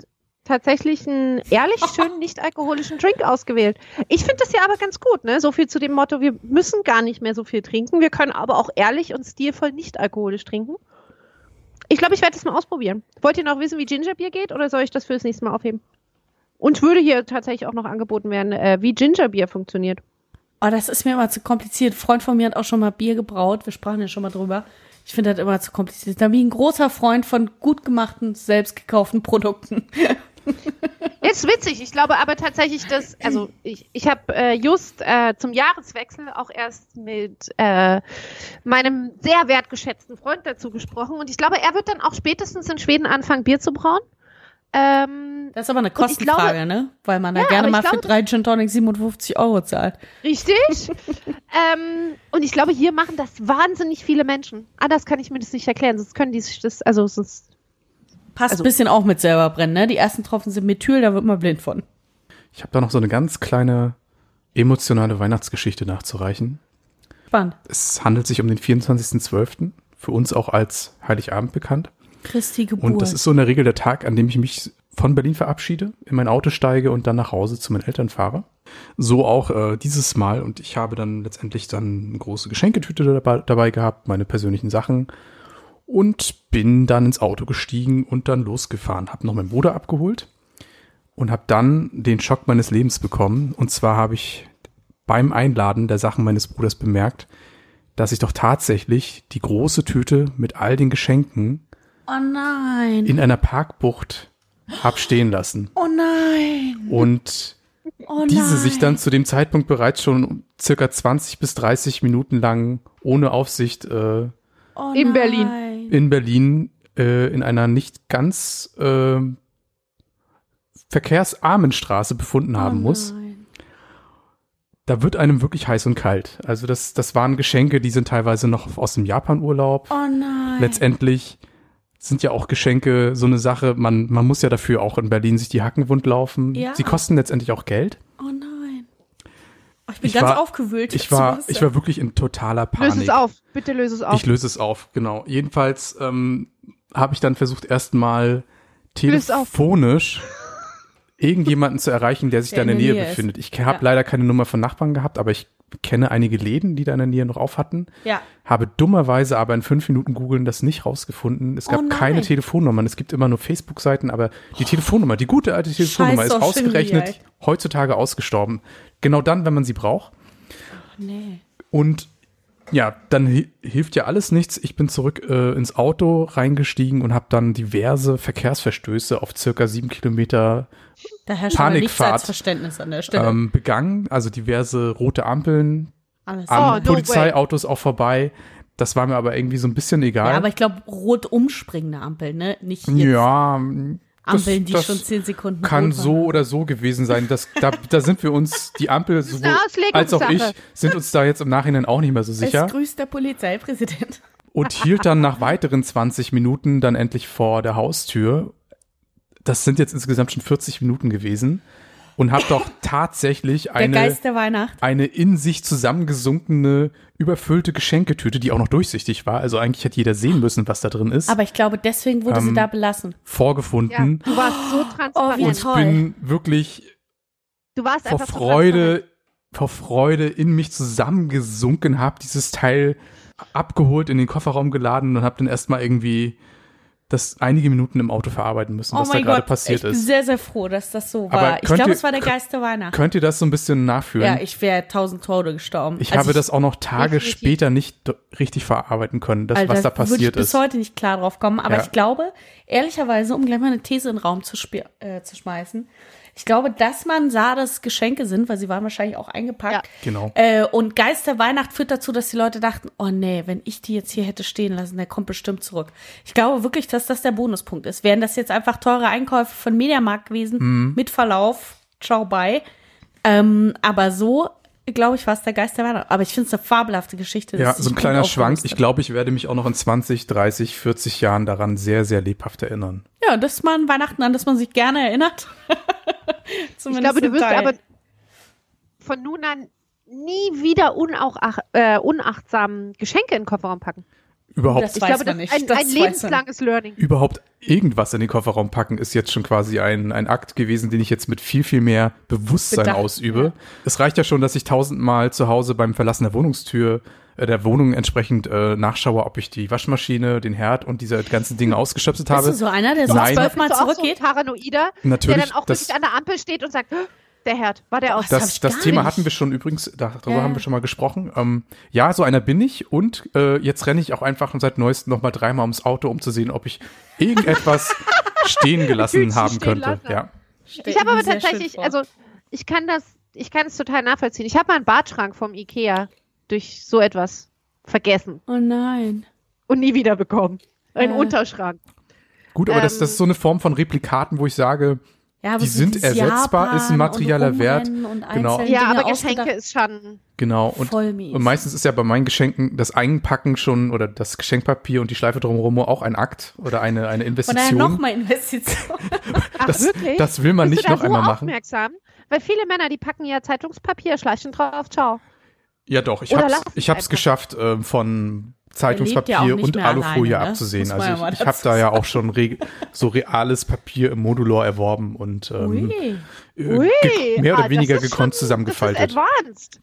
tatsächlich einen ehrlich schönen nicht alkoholischen Drink ausgewählt. Ich finde das ja aber ganz gut, ne? So viel zu dem Motto, wir müssen gar nicht mehr so viel trinken, wir können aber auch ehrlich und stilvoll nicht alkoholisch trinken. Ich glaube, ich werde das mal ausprobieren. Wollt ihr noch wissen, wie Gingerbier geht oder soll ich das fürs nächste Mal aufheben? Und würde hier tatsächlich auch noch angeboten werden, äh, wie Gingerbier funktioniert. Oh, das ist mir immer zu kompliziert. Ein Freund von mir hat auch schon mal Bier gebraut. Wir sprachen ja schon mal drüber. Ich finde das immer zu kompliziert. Da bin ich ein großer Freund von gut gemachten, selbst gekauften Produkten. Jetzt witzig. Ich glaube aber tatsächlich, dass, also ich, ich habe äh, just äh, zum Jahreswechsel auch erst mit äh, meinem sehr wertgeschätzten Freund dazu gesprochen und ich glaube, er wird dann auch spätestens in Schweden anfangen, Bier zu brauen. Ähm, Das ist aber eine ich glaube- Kostenfrage, ne? Weil man da Ja, gerne aber mal ich für glaube- drei Gin Tonic 57 Euro zahlt. richtig. ähm, und ich glaube, hier machen das wahnsinnig viele Menschen. Anders kann ich mir das nicht erklären. Sonst können die sich das, also sonst Passt Also- ein bisschen auch mit selber brennen, ne? Die ersten Tropfen sind Methyl, da wird man blind von. Ich habe da noch so eine ganz kleine emotionale Weihnachtsgeschichte nachzureichen. Spannend. Es handelt sich um den 24.12., für uns auch als Heiligabend bekannt. Christi Geburt. Und das ist so in der Regel der Tag, an dem ich mich von Berlin verabschiede, in mein Auto steige und dann nach Hause zu meinen Eltern fahre. So auch äh, dieses Mal. Und ich habe dann letztendlich dann eine große Geschenketüte dabei, dabei gehabt, meine persönlichen Sachen und bin dann ins Auto gestiegen und dann losgefahren. Habe noch meinen Bruder abgeholt und habe dann den Schock meines Lebens bekommen. Und zwar habe ich beim Einladen der Sachen meines Bruders bemerkt, dass ich doch tatsächlich die große Tüte mit all den Geschenken oh nein. in einer Parkbucht hab stehen lassen. oh nein. Und Oh diese nein. sich dann zu dem Zeitpunkt bereits schon circa 20 bis 30 Minuten lang ohne Aufsicht äh, oh in Berlin. In Berlin äh, in einer nicht ganz äh, verkehrsarmen Straße befunden haben oh muss. Da wird einem wirklich heiß und kalt. Also das, das waren Geschenke, die sind teilweise noch aus dem Japan-Urlaub. Oh nein. letztendlich sind ja auch Geschenke so eine Sache, man, man muss ja dafür auch in Berlin sich die Hacken wund laufen. Ja. Sie kosten letztendlich auch Geld. Oh nein. Oh, ich bin Ich ganz war- aufgewühlt. Ich war, ich war wirklich in totaler Panik. löse es auf. Bitte löse es auf. Ich löse es auf, genau. Jedenfalls ähm, habe ich dann versucht, erstmal telefonisch irgendjemanden zu erreichen, der sich Der da in der in der Nähe Nähe befindet. Ich habe Ja. leider keine Nummer von Nachbarn gehabt, aber ich kenne einige Läden, die da in der Nähe noch auf hatten. Ja. Habe dummerweise aber in fünf Minuten googeln das nicht rausgefunden. Es Oh gab nein. keine Telefonnummern. Es gibt immer nur Facebook-Seiten, aber die Telefonnummer, die gute alte Telefonnummer Scheiß ist ausgerechnet Media, heutzutage ausgestorben. Genau dann, wenn man sie braucht. Nee. Und ja, dann hi hilft ja alles nichts. Ich bin zurück äh, ins Auto reingestiegen und habe dann diverse Verkehrsverstöße auf circa sieben Kilometer Da Panikfahrt, Verständnis an der Stelle. ähm, begangen. Also diverse rote Ampeln, Alles. an Oh, no Polizeiautos auch vorbei. Das war mir aber irgendwie so ein bisschen egal. ja, aber ich glaube, rot umspringende Ampeln, ne? Nicht jetzt Ja, Ampeln, die das schon zehn Sekunden kann rot so oder so gewesen sein. Das, da, da sind wir uns, die Ampel sowohl als auch ich, sind uns da jetzt im Nachhinein auch nicht mehr so sicher. Es grüßt der Polizeipräsident. und hielt dann nach weiteren 20 Minuten dann endlich vor der Haustür. Das sind jetzt insgesamt schon 40 Minuten gewesen und hab doch tatsächlich Der eine, Geist der Weihnacht. eine in sich zusammengesunkene, überfüllte Geschenketüte, die auch noch durchsichtig war. Also eigentlich hätte jeder sehen müssen, was da drin ist, Aber ich glaube, deswegen wurde sie Ähm, da belassen. ja, vorgefunden. du warst so transparent. wie und ich toll. bin wirklich du warst vor einfach so Freude, vor Freude in mich zusammengesunken, hab dieses Teil abgeholt, in den Kofferraum geladen und hab dann erstmal irgendwie das einige Minuten im Auto verarbeiten müssen, Oh was da gerade passiert ich bin ist. sehr, sehr froh, dass das so Aber war. Ich glaube, es war der Geist der Weihnacht. Könnt ihr das so ein bisschen nachfühlen? Ja, ich wäre tausend Tode gestorben. Ich Also habe das auch noch Tage Definitiv. später nicht richtig verarbeiten können, das, Alter, was da würde ich passiert bis ist. heute nicht klar drauf kommen. Aber Ja. ich glaube, ehrlicherweise, um gleich mal eine These in den Raum zu, äh, zu schmeißen, ich glaube, dass man sah, dass es Geschenke sind, weil sie waren wahrscheinlich auch eingepackt. Ja. Genau. Äh, und Geist der Weihnacht führt dazu, dass die Leute dachten, oh nee, wenn ich die jetzt hier hätte stehen lassen, der kommt bestimmt zurück. Ich glaube wirklich, dass das der Bonuspunkt ist. Wären das jetzt einfach teure Einkäufe von Mediamarkt gewesen, Mhm. mit Verlauf, ciao, bye. Ähm, aber so, glaube ich, war es der Geist der Weihnacht. Aber ich finde es eine fabelhafte Geschichte. Ja, so ein kleiner Schwank. Ich glaube, ich werde mich auch noch in 20, 30, 40 Jahren daran sehr, sehr lebhaft erinnern. Ja, das ist mal ein Weihnachten, an das man sich gerne erinnert. Ich Zumindest glaube, du wirst Teil. aber von nun an nie wieder unauch, äh, unachtsam Geschenke in den Kofferraum packen. Überhaupt, Das Ich weiß glaube, man das nicht. ist ein, Das ein weiß man lebenslanges Learning. überhaupt irgendwas in den Kofferraum packen ist jetzt schon quasi ein, ein Akt gewesen, den ich jetzt mit viel, viel mehr Bewusstsein Bedacht, ausübe. ja. Es reicht ja schon, dass ich tausendmal zu Hause beim Verlassen der Wohnungstür äh, der Wohnung entsprechend äh, nachschaue, ob ich die Waschmaschine, den Herd und diese ganzen Dinge ausgeschöpft Bist habe. du so einer, der so zwölfmal Bist auch so zurückgeht? Paranoider, Natürlich, der dann auch das- wirklich an der Ampel steht und sagt, "Oh, der Herd, war der aus? das Das, das Thema nicht. hatten wir schon übrigens, da, darüber Ja. haben wir schon mal gesprochen. Ähm, ja, so einer bin ich und äh, jetzt renne ich auch einfach seit neuestem noch mal dreimal ums Auto, um zu sehen, ob ich irgendetwas stehen gelassen haben stehen könnte. lassen. Ja. Ich habe aber tatsächlich, also ich kann das, ich kann es total nachvollziehen. Ich habe mal einen Badschrank vom Ikea durch so etwas vergessen Oh nein. und nie wieder bekommen. Ein Äh. Unterschrank. Gut, aber das, Ähm, das ist so eine Form von Replikaten, wo ich sage, Ja, aber Die so sind dieses ersetzbar, ist ein Japan materieller und Wert. Genau. Ja, Dinge aber Geschenke ist schon. genau. Und, Voll mies. und meistens ist ja bei meinen Geschenken das Einpacken schon oder das Geschenkpapier und die Schleife drumherum auch ein Akt oder eine, eine Investition. nochmal Investition. Ach, das, wirklich? das will man Bist nicht du da noch so einmal machen. aufmerksam? Weil viele Männer, die packen ja Zeitungspapier, schleichen drauf, ciao. Ja, doch. Ich Oder hab's, lass es ich hab's einfach. geschafft, ähm, von Zeitungspapier ja und Alufolie alleine, ne? abzusehen. Also ja ich, ich habe da ja auch schon re so reales Papier im Modulor erworben und ähm, Ui. äh, Ui, mehr ah, oder weniger das ist gekonnt schon- zusammengefaltet.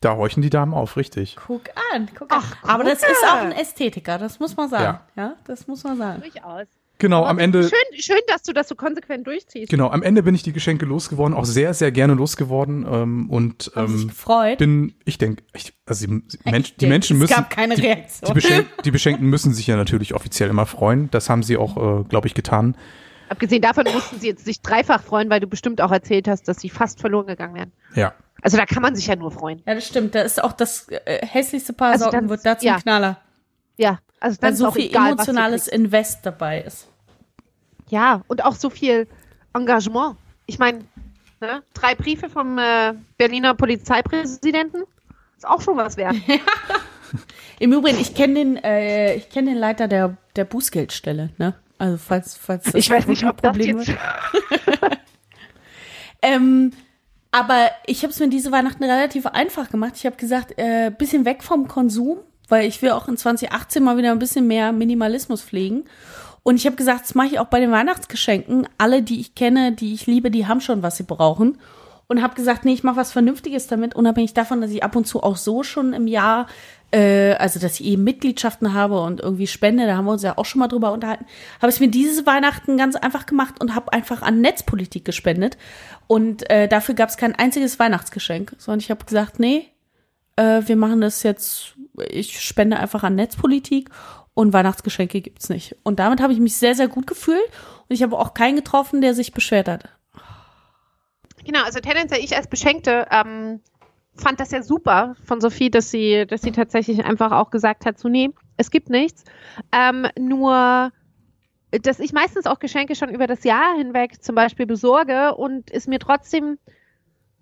Da horchen die Damen auf, richtig. Guck an, guck an. Ach, aber das gucke. ist auch ein Ästhetiker, das muss man sagen. Ja, das muss man sagen. Durchaus. Genau, am Ende. Schön, schön, dass du das so konsequent durchziehst. Genau, am Ende bin ich die Geschenke losgeworden, auch sehr, sehr gerne losgeworden. Ähm, und ähm, gefreut. bin, ich denke, ich, also die, Mensch, die Menschen es müssen. gab keine die, Reaktion. Die, Beschenk, die Beschenkten müssen sich ja natürlich offiziell immer freuen. Das haben sie auch, äh, glaube ich, getan. Abgesehen davon mussten sie jetzt sich dreifach freuen, weil du bestimmt auch erzählt hast, dass sie fast verloren gegangen wären. Ja. Also da kann man sich ja nur freuen. Ja, das stimmt. Da ist auch das äh, hässlichste Paar Also Socken dann- wird da zum ja. Knaller. Ja, also dann Weil so viel egal, emotionales Invest dabei ist. Ja, und auch so viel Engagement. Ich meine, ne, drei Briefe vom äh, Berliner Polizeipräsidenten ist auch schon was wert. Im Übrigen, ich kenne den, äh, ich kenne den Leiter der, der Bußgeldstelle, ne? Also falls, falls das Ich weiß nicht, ob das Problem jetzt. wird. Ähm, aber ich habe es mir diese Weihnachten relativ einfach gemacht. Ich habe gesagt, äh, bisschen weg vom Konsum, weil ich will auch in 2018 mal wieder ein bisschen mehr Minimalismus pflegen. Und ich habe gesagt, das mache ich auch bei den Weihnachtsgeschenken. Alle, die ich kenne, die ich liebe, die haben schon, was sie brauchen. Und habe gesagt, nee, ich mache was Vernünftiges damit, unabhängig davon, dass ich ab und zu auch so schon im Jahr, äh, also dass ich eben Mitgliedschaften habe und irgendwie spende, da haben wir uns ja auch schon mal drüber unterhalten, habe ich mir dieses Weihnachten ganz einfach gemacht und habe einfach an Netzpolitik gespendet. Und äh, dafür gab es kein einziges Weihnachtsgeschenk, sondern ich habe gesagt, nee, äh, wir machen das jetzt, ich spende einfach an Netzpolitik und Weihnachtsgeschenke gibt's nicht. Und damit habe ich mich sehr, sehr gut gefühlt und ich habe auch keinen getroffen, der sich beschwert hat. Genau, also tendenziell ich als Beschenkte ähm, fand das ja super von Sophie, dass sie, dass sie tatsächlich einfach auch gesagt hat, so nee, es gibt nichts. Ähm, nur, dass ich meistens auch Geschenke schon über das Jahr hinweg zum Beispiel besorge und es mir trotzdem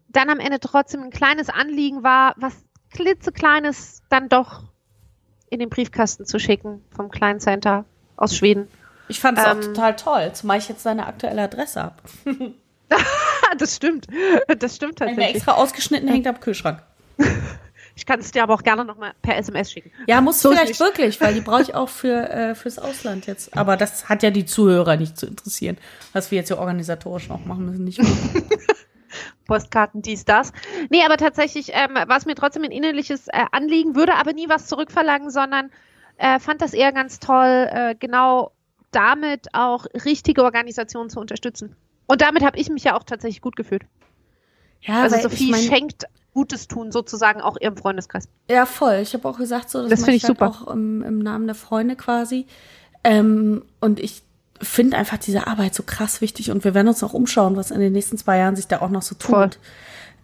dann am Ende trotzdem ein kleines Anliegen war, was klitzekleines dann doch in den Briefkasten zu schicken vom Klein Center aus Schweden. Ich fand es auch Ähm. total toll, zumal ich jetzt seine aktuelle Adresse habe. das stimmt. Das stimmt tatsächlich. extra ausgeschnitten, hängt am Kühlschrank. Ich kann es dir aber auch gerne nochmal per SMS schicken. Ja, muss So vielleicht nicht. wirklich, weil die brauche ich auch für äh, fürs Ausland jetzt. Aber das hat ja die Zuhörer nicht zu interessieren, was wir jetzt hier organisatorisch noch machen müssen. Nicht Postkarten, dies, das. Nee, aber tatsächlich ähm, war es mir trotzdem ein innerliches äh, Anliegen, würde aber nie was zurückverlangen, sondern äh, fand das eher ganz toll, äh, genau damit auch richtige Organisationen zu unterstützen. Und damit habe ich mich ja auch tatsächlich gut gefühlt. Ja, also Sophie ich mein, schenkt Gutes tun sozusagen auch ihrem Freundeskreis. Ja, voll. Ich habe auch gesagt, so, das, finde ich halt super. auch im, im Namen der Freunde quasi. Ähm, und ich finde einfach diese Arbeit so krass wichtig und wir werden uns auch umschauen, was in den nächsten zwei Jahren sich da auch noch so tut. Voll.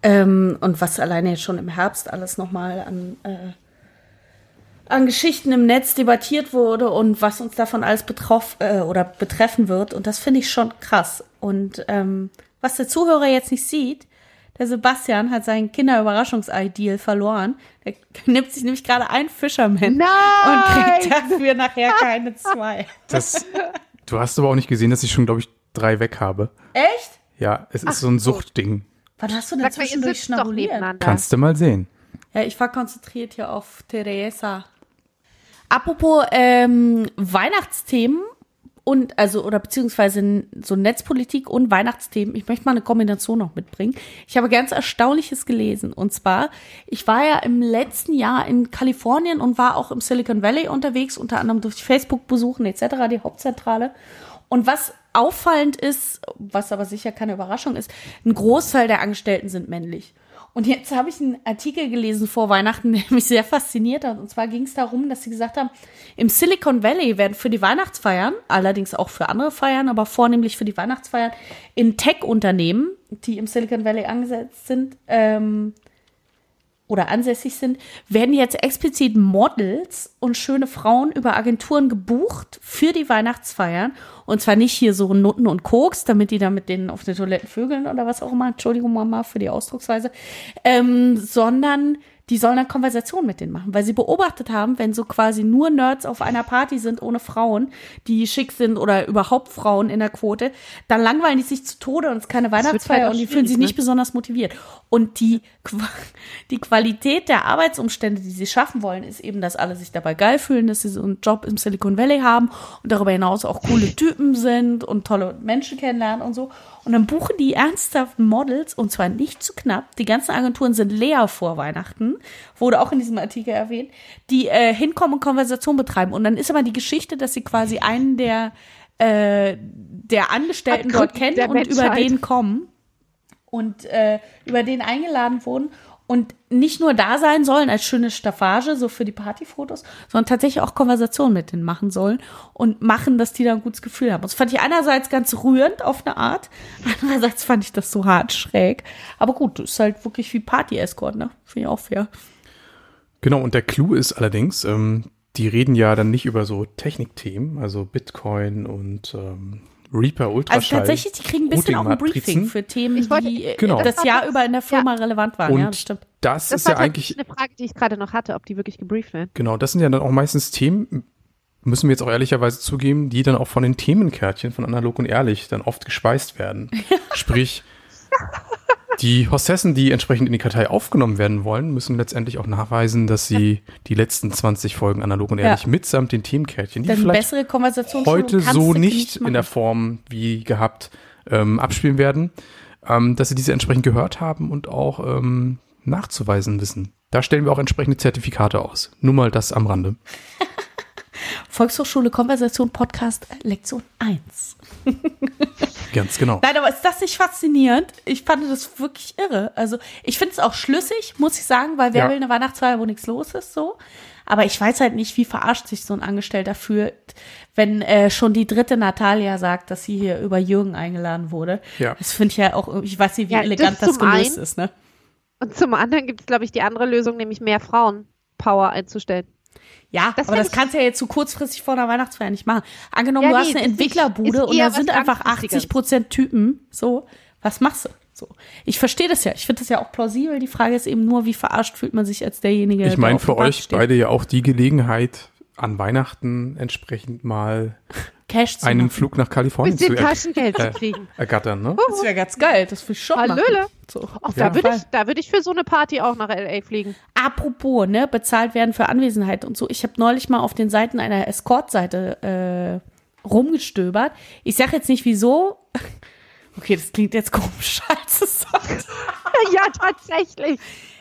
Ähm, und was alleine jetzt schon im Herbst alles nochmal an, äh, an Geschichten im Netz debattiert wurde und was uns davon alles betroff, äh, oder betreffen wird. Und das finde ich schon krass. Und ähm, was der Zuhörer jetzt nicht sieht, der Sebastian hat seinen Kinderüberraschungsideal verloren. Der nimmt sich nämlich gerade ein Fisherman und kriegt dafür nachher keine zwei. Das, du hast aber auch nicht gesehen, dass ich schon, glaube ich, drei weg habe. Echt? Ja, es ist so ein Suchtding. Wann hast du denn Sag mal, ihr zwischendurch sitzt doch schnabuliert? nebeneinander. Kannst du mal sehen. Ja, ich war konzentriert hier auf Teresa. Apropos ähm, Weihnachtsthemen und also oder beziehungsweise so Netzpolitik und Weihnachtsthemen. Ich möchte mal eine Kombination noch mitbringen. Ich habe ganz Erstaunliches gelesen und zwar ich war ja im letzten Jahr in Kalifornien und war auch im Silicon Valley unterwegs, unter anderem durch Facebook besuchen etc. die Hauptzentrale. Und was auffallend ist, was aber sicher keine Überraschung ist, ein Großteil der Angestellten sind männlich. Und jetzt habe ich einen Artikel gelesen vor Weihnachten, der mich sehr fasziniert hat. Und zwar ging es darum, dass sie gesagt haben, im Silicon Valley werden für die Weihnachtsfeiern, allerdings auch für andere Feiern, aber vornehmlich für die Weihnachtsfeiern, in Tech-Unternehmen, die im Silicon Valley angesetzt sind, ähm, oder ansässig sind, werden jetzt explizit Models und schöne Frauen über Agenturen gebucht für die Weihnachtsfeiern. Und zwar nicht hier so Nutten und Koks, damit die da mit denen auf den Toiletten vögeln oder was auch immer. Entschuldigung, Mama, für die Ausdrucksweise. Ähm, sondern die sollen dann Konversation mit denen machen, weil sie beobachtet haben, wenn so quasi nur Nerds auf einer Party sind ohne Frauen, die schick sind oder überhaupt Frauen in der Quote, dann langweilen die sich zu Tode und es ist keine Weihnachtsfeier halt auch und die fühlen sich nicht besonders motiviert. Und die, die Qualität der Arbeitsumstände, die sie schaffen wollen, ist eben, dass alle sich dabei geil fühlen, dass sie so einen Job im Silicon Valley haben und darüber hinaus auch coole Typen sind und tolle Menschen kennenlernen und so. Und dann buchen die ernsthaften Models und zwar nicht zu knapp. Die ganzen Agenturen sind leer vor Weihnachten, wurde auch in diesem Artikel erwähnt, die äh, hinkommen und Konversation betreiben. Und dann ist aber die Geschichte, dass sie quasi einen der, äh, der Angestellten Hat dort kennen und über Menschheit. den kommen und äh, über den eingeladen wurden und nicht nur da sein sollen als schöne Staffage, so für die Partyfotos, sondern tatsächlich auch Konversationen mit denen machen sollen und machen, dass die da ein gutes Gefühl haben. Das fand ich einerseits ganz rührend auf eine Art, andererseits fand ich das so hart schräg. Aber gut, das ist halt wirklich wie Party-Escort, ne? Finde ich auch fair. Genau, und der Clou ist allerdings, ähm, die reden ja dann nicht über so Technikthemen, also Bitcoin und ähm, Reaper Ultraschall. Also tatsächlich, die kriegen ein bisschen auch ein Briefing für Themen, wollte- die äh, Genau. das Das Jahr über in der Firma relevant waren. Und ja, das stimmt. das, Das ist war ja eigentlich, eine Frage, die ich gerade noch hatte, ob die wirklich gebrieft werden. genau, das sind ja dann auch meistens Themen, müssen wir jetzt auch ehrlicherweise zugeben, die dann auch von den Themenkärtchen von Analog und Ehrlich dann oft gespeist werden. Sprich, die Hostessen, die entsprechend in die Kartei aufgenommen werden wollen, müssen letztendlich auch nachweisen, dass sie die letzten 20 Folgen Analog und Ja. Ehrlich mitsamt den Themenkärtchen, die Denn vielleicht bessere Konversation heute so nicht in der Form wie gehabt ähm, abspielen werden, ähm, dass sie diese entsprechend gehört haben und auch ähm, nachzuweisen wissen. Da stellen wir auch entsprechende Zertifikate aus. Nur mal das am Rande. Volkshochschule Konversation Podcast Lektion 1. Ganz genau. Nein, aber ist das nicht faszinierend? Ich fand das wirklich irre. Also, ich finde es auch schlüssig, muss ich sagen, weil wer Ja. will eine Weihnachtsfeier, wo nichts los ist, so. Aber ich weiß halt nicht, wie verarscht sich so ein Angestellter fühlt, wenn äh, schon die dritte Natalia sagt, dass sie hier über Jürgen eingeladen wurde. Ja. Das finde ich ja auch, ich weiß nicht, wie Ja, das elegant das, zum gelöst ist, ne? Und zum anderen gibt es, glaube ich, die andere Lösung, nämlich mehr Frauenpower einzustellen. Ja, Das aber das kannst du ja jetzt so kurzfristig vor einer Weihnachtsfeier nicht machen. Angenommen, Ja, du nee, hast eine Entwicklerbude und da sind einfach Langfristiges. 80 Prozent Typen. So, was machst du? So. Ich verstehe das ja. Ich finde das ja auch plausibel. Die Frage ist eben nur, wie verarscht fühlt man sich als derjenige, Ich der meine für der euch steht. beide ja auch die Gelegenheit, an Weihnachten entsprechend mal Cash zu einen machen. Flug nach Kalifornien zu Taschengeld zu äh, kriegen. ergattern. Ne? Das wäre ganz geil. Das will ich schon Hallöle. machen. So. Ach, Ja. da würde ich, da würde ich für so eine Party auch nach LA fliegen. Apropos, ne, bezahlt werden für Anwesenheit und so. Ich habe neulich mal auf den Seiten einer Escort-Seite äh, rumgestöbert. Ich sag jetzt nicht wieso. Okay, das klingt jetzt komisch, als es sagt. ja, tatsächlich.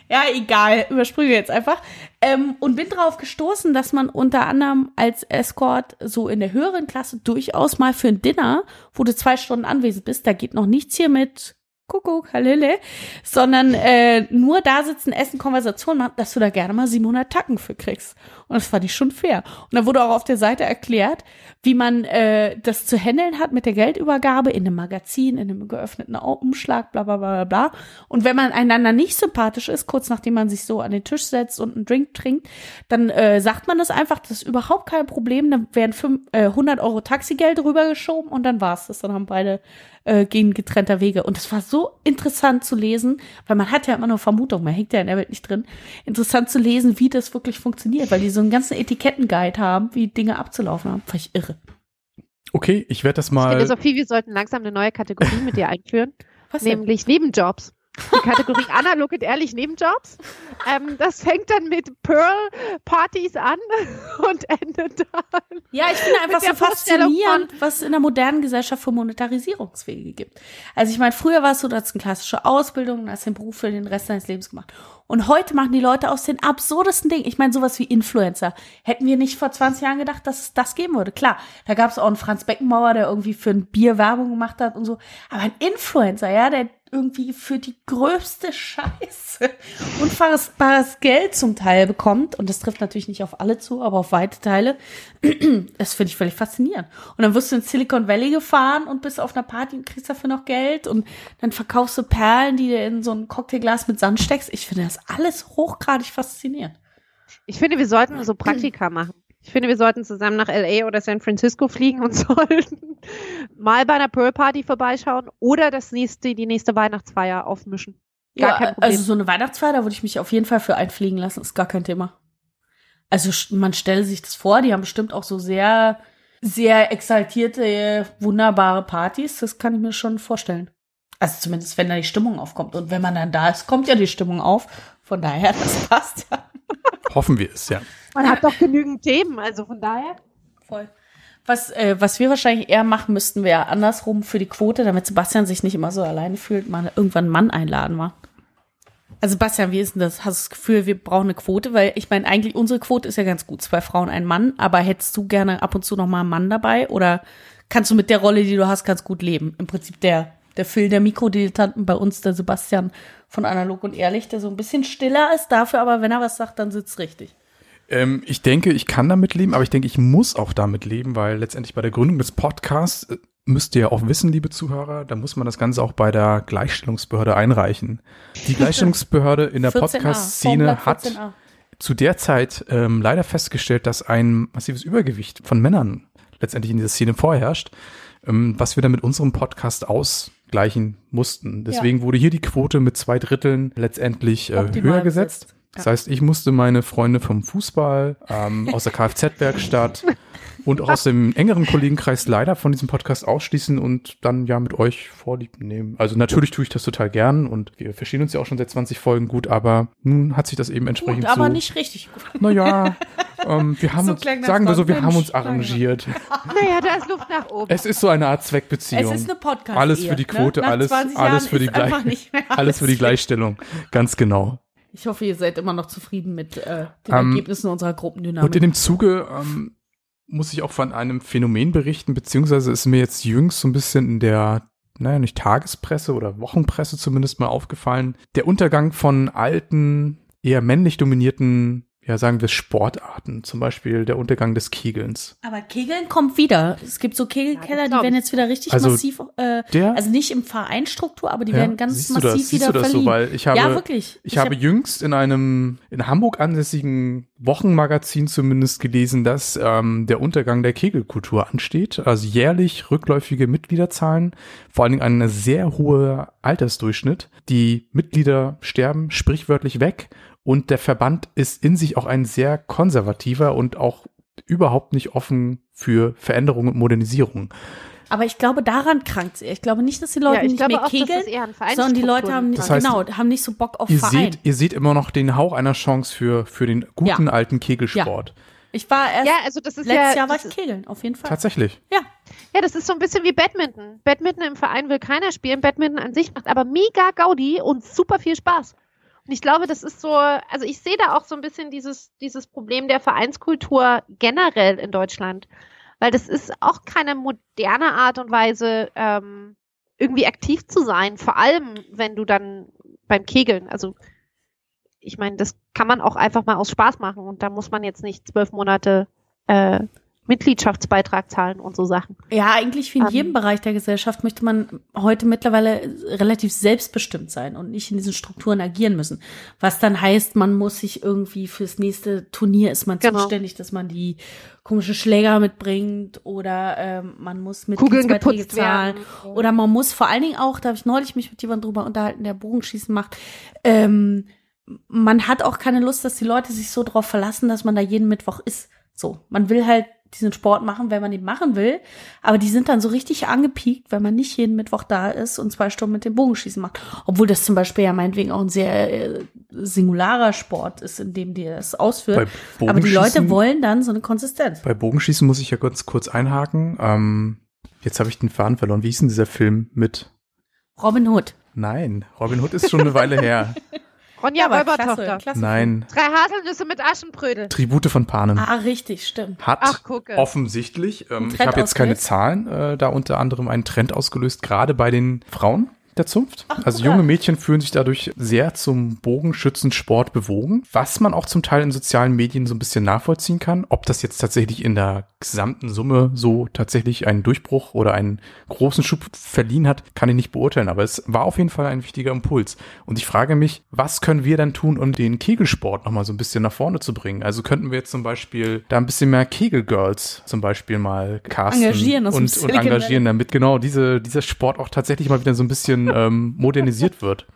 Ja, egal, übersprühe jetzt einfach. Ähm, und bin darauf gestoßen, dass man unter anderem als Escort so in der höheren Klasse durchaus mal für ein Dinner, wo du zwei Stunden anwesend bist, da geht noch nichts hier mit Kuckuck, Hallele, sondern äh, nur da sitzen, essen, Konversation machen, dass du da gerne mal 700 Tacken für kriegst. Und das fand ich schon fair. Und da wurde auch auf der Seite erklärt, wie man äh, das zu handeln hat mit der Geldübergabe in einem Magazin, in einem geöffneten Umschlag, bla bla bla bla. Und wenn man einander nicht sympathisch ist, kurz nachdem man sich so an den Tisch setzt und einen Drink trinkt, dann äh, sagt man das einfach, das ist überhaupt kein Problem. Dann werden fünf, äh, 100 Euro Taxigeld rübergeschoben und dann war's das. Dann haben beide äh, gehen getrennter Wege. Und es war so interessant zu lesen, weil man hat ja immer nur Vermutung, man hängt ja in der Welt nicht drin. Interessant zu lesen, wie das wirklich funktioniert, weil die so einen ganzen Etikettenguide haben, wie Dinge abzulaufen haben. Fand ich irre. Okay, ich werde das mal. Ich finde, Sophie, wir sollten langsam eine neue Kategorie mit dir einführen, Was denn? nämlich Nebenjobs. Die Kategorie analog und ehrlich Nebenjobs. Ähm, das fängt dann mit Pearl-Partys an und endet dann. Ja, ich finde einfach so faszinierend, was es in der modernen Gesellschaft für Monetarisierungswege gibt. Also ich meine, früher war es so, du hast eine klassische Ausbildung, und hast den Beruf für den Rest deines Lebens gemacht. Und heute machen die Leute aus den absurdesten Dingen, ich meine, sowas wie Influencer. Hätten wir nicht vor 20 Jahren gedacht, dass es das geben würde. Klar, da gab es auch einen Franz Beckenbauer, der irgendwie für ein Bier Werbung gemacht hat und so. Aber ein Influencer, ja, der irgendwie für die größte Scheiße unfassbares Geld zum Teil bekommt. Und das trifft natürlich nicht auf alle zu, aber auf weite Teile. Das finde ich völlig faszinierend. Und dann wirst du in Silicon Valley gefahren und bist auf einer Party und kriegst dafür noch Geld und dann verkaufst du Perlen, die du in so ein Cocktailglas mit Sand steckst. Ich finde das alles hochgradig faszinierend. Ich finde, wir sollten so Praktika machen. Ich finde, wir sollten zusammen nach LA oder San Francisco fliegen und sollten mal bei einer Pearl Party vorbeischauen oder das nächste, die nächste Weihnachtsfeier aufmischen. Gar kein Problem. also so eine Weihnachtsfeier, da würde ich mich auf jeden Fall für einfliegen lassen, ist gar kein Thema. Also man stelle sich das vor, die haben bestimmt auch so sehr, sehr exaltierte, wunderbare Partys, das kann ich mir schon vorstellen. Also zumindest, wenn da die Stimmung aufkommt. Und wenn man dann da ist, kommt ja die Stimmung auf. Von daher, das passt ja. Hoffen wir es, ja. Man hat doch genügend Themen, also von daher. Voll. Was, äh, was wir wahrscheinlich eher machen müssten, wäre andersrum für die Quote, damit Sebastian sich nicht immer so alleine fühlt, mal irgendwann einen Mann einladen mal. Also Sebastian, wie ist denn das? Hast du das Gefühl, wir brauchen eine Quote? Weil ich meine, eigentlich unsere Quote ist ja ganz gut, zwei Frauen, ein Mann. Aber hättest du gerne ab und zu noch mal einen Mann dabei? Oder kannst du mit der Rolle, die du hast, ganz gut leben? Im Prinzip der, der Phil der Mikrodilettanten bei uns, der Sebastian von Analog und Ehrlich, der so ein bisschen stiller ist, dafür aber, wenn er was sagt, dann sitzt richtig. Ähm, ich denke, ich kann damit leben, aber ich denke, ich muss auch damit leben, weil letztendlich bei der Gründung des Podcasts äh, müsst ihr ja auch wissen, liebe Zuhörer, da muss man das Ganze auch bei der Gleichstellungsbehörde einreichen. Die Gleichstellungsbehörde in der 14a, Podcast-Szene hat 14a. zu der Zeit ähm, leider festgestellt, dass ein massives Übergewicht von Männern letztendlich in dieser Szene vorherrscht, ähm, was wir dann mit unserem Podcast ausgleichen mussten. Deswegen wurde hier die Quote mit zwei Dritteln letztendlich äh, höher gesetzt. besetzt. Das heißt, ich musste meine Freunde vom Fußball, ähm, aus der Kfz-Werkstatt und auch aus dem engeren Kollegenkreis leider von diesem Podcast ausschließen und dann ja mit euch Vorlieb nehmen. Also natürlich tue ich das total gern und wir verstehen uns ja auch schon seit 20 Folgen gut, aber nun hat sich das eben entsprechend Gut, aber so, nicht richtig gut. naja, ähm, wir haben So uns, sagen wir so, wir haben uns arrangiert. Naja, da ist Luft nach oben. Es ist so eine Art Zweckbeziehung. Es ist eine podcast Alles für die Quote, ne? Alles, 20 alles für die mehr alles für die alles Gleichstellung. Ganz genau. Ich hoffe, ihr seid immer noch zufrieden mit äh, den Ähm, Ergebnissen unserer Gruppendynamik. Und in dem Zuge ähm, muss ich auch von einem Phänomen berichten, beziehungsweise ist mir jetzt jüngst so ein bisschen in der, naja, nicht Tagespresse oder Wochenpresse zumindest mal aufgefallen, der Untergang von alten, eher männlich dominierten, ja, sagen wir Sportarten, zum Beispiel der Untergang des Kegelns. aber Kegeln kommt wieder. Es gibt so Kegelkeller, Ja, die werden ich. jetzt wieder richtig Also massiv, äh, Der, also nicht im Vereinsstruktur, aber die ja, werden ganz siehst du massiv das, siehst wieder du das verliehen. so, weil ich habe, ja, wirklich. Ich, habe hab- jüngst in einem in Hamburg ansässigen Wochenmagazin zumindest gelesen, dass ähm, der Untergang der Kegelkultur ansteht. Also jährlich rückläufige Mitgliederzahlen, vor allen Dingen ein sehr hoher Altersdurchschnitt. Die Mitglieder sterben sprichwörtlich weg und der Verband ist in sich auch ein sehr konservativer und auch überhaupt nicht offen für Veränderung und Modernisierung. aber ich glaube, daran krankt Ich glaube nicht, dass die Leute ja, ich nicht mehr auch, kegeln, sondern die Leute haben, Das heißt, genau, haben nicht so Bock auf Ihr Verein. seht, ihr seht immer noch den Hauch einer Chance für, für den guten Ja. alten Kegelsport. ich war erst, Ja, also das ist letztes ja, Jahr war ich kegeln, auf jeden Fall. Tatsächlich. Ja, ja, das ist so ein bisschen wie Badminton. Badminton im Verein will keiner spielen. Badminton an sich macht aber mega Gaudi und super viel Spaß. Und ich glaube, das ist so, also ich sehe da auch so ein bisschen dieses, dieses Problem der Vereinskultur generell in Deutschland. Weil das ist auch keine moderne Art und Weise, ähm, irgendwie aktiv zu sein. Vor allem, wenn du dann beim Kegeln, also ich meine, das kann man auch einfach mal aus Spaß machen und da muss man jetzt nicht zwölf Monate äh, Mitgliedschaftsbeitrag zahlen und so Sachen. Ja, eigentlich wie in Ähm. jedem Bereich der Gesellschaft möchte man heute mittlerweile relativ selbstbestimmt sein und nicht in diesen Strukturen agieren müssen. Was dann heißt, man muss sich irgendwie fürs nächste Turnier ist man Genau. zuständig, dass man die komischen Schläger mitbringt oder ähm, man muss mit Kugeln geputzt zahlen. werden. Oder man muss vor allen Dingen auch, da habe ich neulich mich mit jemandem drüber unterhalten, der Bogenschießen macht, ähm, man hat auch keine Lust, dass die Leute sich so drauf verlassen, dass man da jeden Mittwoch ist. So, man will halt diesen Sport machen, wenn man ihn machen will, aber die sind dann so richtig angepiekt, wenn man nicht jeden Mittwoch da ist und zwei Stunden mit dem Bogenschießen macht. Obwohl das zum Beispiel ja meinetwegen auch ein sehr äh, singularer Sport ist, in dem die das ausführt. Aber die Leute wollen dann so eine Konsistenz. Bei Bogenschießen muss ich ja kurz, kurz einhaken. Ähm, jetzt habe ich den Faden verloren. Wie hieß denn dieser Film mit? Robin Hood. Nein, Robin Hood ist schon eine Weile her. Ronja aber Räubertochter. klasse Nein, Drei Haselnüsse mit Aschenbrödel. Tribute von Panem. Ah, richtig, stimmt. Hat Ach, gucke. offensichtlich, ähm, ich habe jetzt keine? Zahlen, äh, da unter anderem einen Trend ausgelöst, gerade bei den Frauen der Zunft. Ach, also junge. Mädchen fühlen sich dadurch sehr zum Bogenschützensport bewogen, was man auch zum Teil in sozialen Medien so ein bisschen nachvollziehen kann. Ob das jetzt tatsächlich in der gesamten Summe so tatsächlich einen Durchbruch oder einen großen Schub verliehen hat, kann ich nicht beurteilen, aber es war auf jeden Fall ein wichtiger Impuls. Und ich frage mich, was können wir dann tun, um den Kegelsport nochmal so ein bisschen nach vorne zu bringen? Also könnten wir jetzt zum Beispiel da ein bisschen mehr Kegelgirls zum Beispiel mal casten Engagieren und, und engagieren, damit genau diese, dieser Sport auch tatsächlich mal wieder so ein bisschen ähm, modernisiert wird.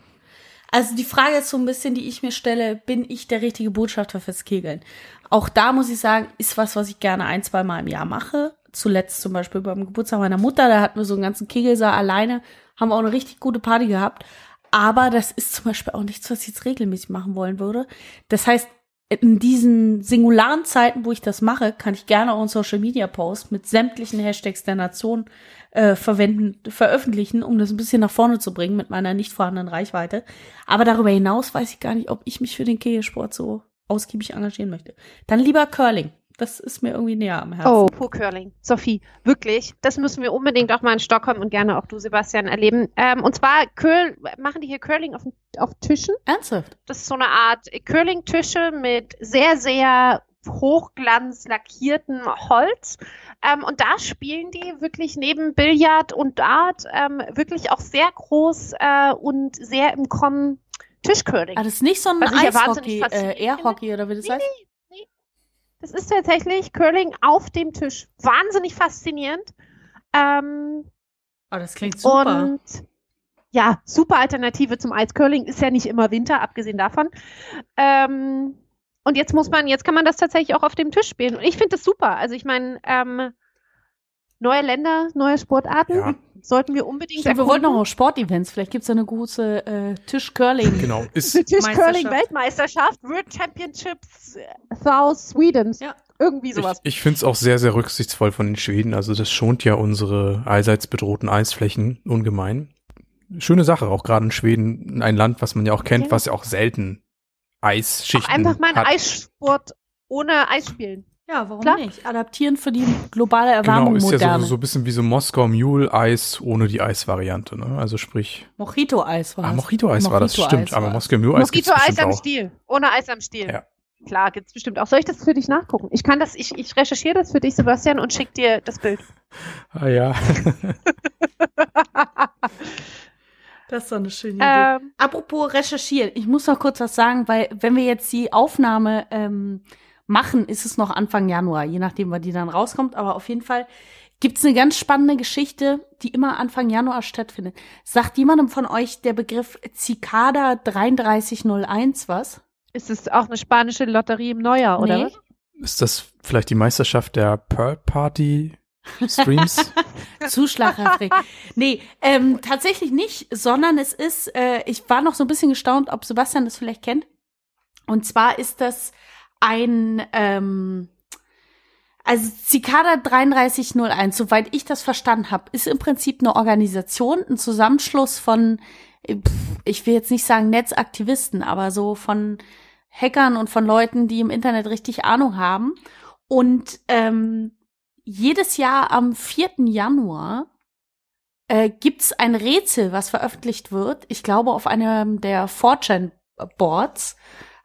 Also die Frage ist so ein bisschen, die ich mir stelle, bin ich der richtige Botschafter fürs Kegeln? Auch da muss ich sagen, ist was, was ich gerne ein, zwei Mal im Jahr mache. Zuletzt zum Beispiel beim Geburtstag meiner Mutter, da hatten wir so einen ganzen Kegelsaal alleine, haben auch eine richtig gute Party gehabt. Aber das ist zum Beispiel auch nichts, was ich jetzt regelmäßig machen wollen würde. Das heißt, in diesen singularen Zeiten, wo ich das mache, kann ich gerne auch einen Social Media Post mit sämtlichen Hashtags der Nation äh, verwenden, veröffentlichen, um das ein bisschen nach vorne zu bringen mit meiner nicht vorhandenen Reichweite. Aber darüber hinaus weiß ich gar nicht, ob ich mich für den Kegelsport so ausgiebig engagieren möchte. Dann lieber Curling. Das ist mir irgendwie näher am Herzen. Oh, Pur Curling. Sophie, wirklich. Das müssen wir unbedingt auch mal in Stockholm und gerne auch du, Sebastian, erleben. Ähm, und zwar Curl, machen die hier Curling auf, auf Tischen. Ernsthaft? Das ist so eine Art Curling-Tische mit sehr, sehr hochglanz lackierten Holz. Ähm, und da spielen die wirklich neben Billard und Dart ähm, wirklich auch sehr groß äh, und sehr im Kommen Tischcurling. Ah, das ist nicht so ein ich ja Eishockey, äh, Airhockey oder wie das Nee, heißt? Das ist tatsächlich Curling auf dem Tisch. Wahnsinnig faszinierend. Ähm, Oh, das klingt super. Und ja, super Alternative zum Eiscurling. Ist ja nicht immer Winter, abgesehen davon. Ähm, und jetzt muss man, jetzt kann man das tatsächlich auch auf dem Tisch spielen. Und ich finde das super. Also ich meine, ähm, neue Länder, neue Sportarten Ja. sollten wir unbedingt Stimmt, wir wollten noch Sportevents. Vielleicht gibt's da eine große äh, Tisch-Curling. Genau. Ist, Die Tischcurling-Weltmeisterschaft, World Championships South Sweden. Ja. Irgendwie ich sowas. ich finde es auch sehr, sehr rücksichtsvoll von den Schweden. Also das schont ja unsere allseits bedrohten Eisflächen ungemein. Schöne Sache, auch gerade in Schweden, ein Land, was man ja auch kennt, Ja. was ja auch selten Eisschichten Auch einfach mal einen hat. Eissport ohne Eis spielen. Ja, warum Klar. nicht? Adaptieren für die globale Erwärmung Genau, ist ja moderne. so, so ein bisschen wie so Moskau Mule Eis ohne die Eisvariante. Ne? Also sprich, Mojito-Eis war ah, das. Mojito-Eis war das, stimmt. Aber Moskau Mule Eis Mosquito-Eis bestimmt am auch. Stiel. Ohne Eis am Stiel. Ja. Klar, gibt's bestimmt auch. Soll ich das für dich nachgucken? Ich kann das, ich, ich recherchiere das für dich, Sebastian, und schick dir das Bild. Ah ja. Das ist doch eine schöne Idee. ähm, Apropos recherchieren, ich muss noch kurz was sagen, weil wenn wir jetzt die Aufnahme ähm, machen, ist es noch Anfang Januar, je nachdem, wann die dann rauskommt. Aber auf jeden Fall gibt's eine ganz spannende Geschichte, die immer Anfang Januar stattfindet. Sagt jemandem von euch der Begriff Cicada 3301 was? ist es auch eine spanische Lotterie im Neujahr, oder Nee. was? Ist das vielleicht die Meisterschaft der Pearl Party Streams? Zuschlag, Herr Frick. Nee, ähm, tatsächlich nicht, sondern es ist, äh, ich war noch so ein bisschen gestaunt, ob Sebastian das vielleicht kennt. Und zwar ist das ein, ähm, also Cicada 3301, soweit ich das verstanden habe, ist im Prinzip eine Organisation, ein Zusammenschluss von ich will jetzt nicht sagen Netzaktivisten, aber so von Hackern und von Leuten, die im Internet richtig Ahnung haben. Und ähm, jedes Jahr am 4. Januar äh, gibt's ein Rätsel, was veröffentlicht wird. Ich glaube auf einem der Fortune Boards.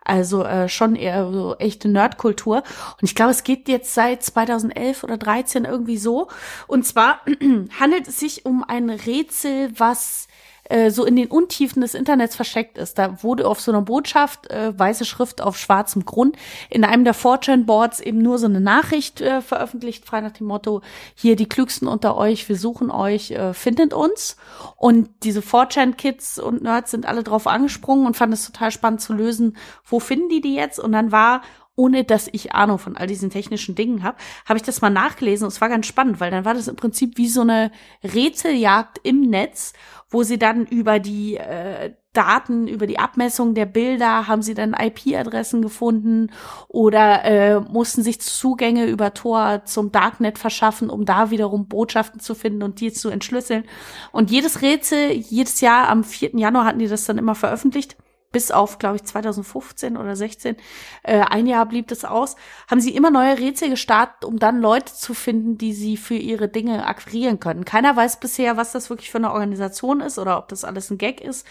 Also äh, schon eher so echte Nerdkultur. Und ich glaube, es geht jetzt seit 2011 oder 13 irgendwie so. Und zwar handelt es sich um ein Rätsel, was äh, so in den Untiefen des Internets versteckt ist. Da wurde auf so einer Botschaft, äh, weiße Schrift auf schwarzem Grund, in einem der Fortune-Boards eben nur so eine Nachricht äh, veröffentlicht, frei nach dem Motto, hier die Klügsten unter euch, wir suchen euch, äh, findet uns. Und diese Fortune-Kids und Nerds sind alle drauf angesprungen und fanden es total spannend zu lösen, wo finden die die jetzt? Und dann war ohne dass ich Ahnung von all diesen technischen Dingen habe, habe ich das mal nachgelesen und es war ganz spannend, weil dann war das im Prinzip wie so eine Rätseljagd im Netz wo sie dann über die äh, Daten, über die Abmessung der Bilder, haben sie dann IP-Adressen gefunden oder äh, mussten sich Zugänge über Tor zum Darknet verschaffen, um da wiederum Botschaften zu finden und die zu entschlüsseln. Und jedes Rätsel, jedes Jahr am 4. Januar hatten die das dann immer veröffentlicht bis auf, glaube ich, 2015 oder 16, äh, ein Jahr blieb das aus, haben sie immer neue Rätsel gestartet, um dann Leute zu finden, die sie für ihre Dinge akquirieren können. Keiner weiß bisher, was das wirklich für eine Organisation ist oder ob das alles ein Gag ist.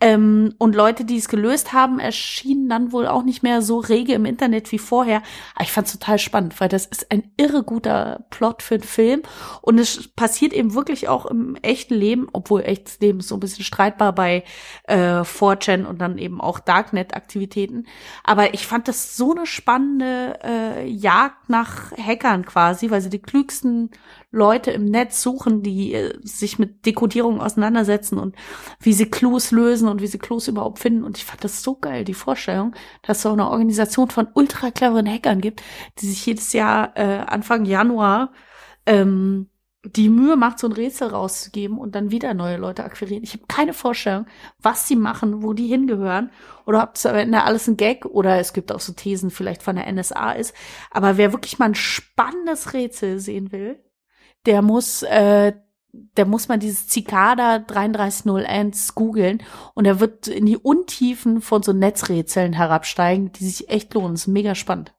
Ähm, und Leute, die es gelöst haben, erschienen dann wohl auch nicht mehr so rege im Internet wie vorher. Aber ich fand es total spannend, weil das ist ein irre guter Plot für einen Film. Und es passiert eben wirklich auch im echten Leben, obwohl echtes Leben ist so ein bisschen streitbar bei äh, 4chan und dann eben auch Darknet-Aktivitäten. Aber ich fand das so eine spannende äh, Jagd nach Hackern quasi, weil sie die klügsten Leute im Netz suchen, die äh, sich mit Dekodierung auseinandersetzen und wie sie Clues lösen und wie sie Clues überhaupt finden. Und ich fand das so geil, die Vorstellung, dass es so eine Organisation von ultra cleveren Hackern gibt, die sich jedes Jahr äh, Anfang Januar ähm, die Mühe macht, so ein Rätsel rauszugeben und dann wieder neue Leute akquirieren. Ich habe keine Vorstellung, was sie machen, wo die hingehören oder ob es am Ende alles ein Gag oder es gibt auch so Thesen vielleicht von der NSA ist. Aber wer wirklich mal ein spannendes Rätsel sehen will, der muss, äh, der muss mal dieses Cicada 3301 googeln und er wird in die Untiefen von so Netzrätseln herabsteigen, die sich echt lohnen. Das ist mega spannend.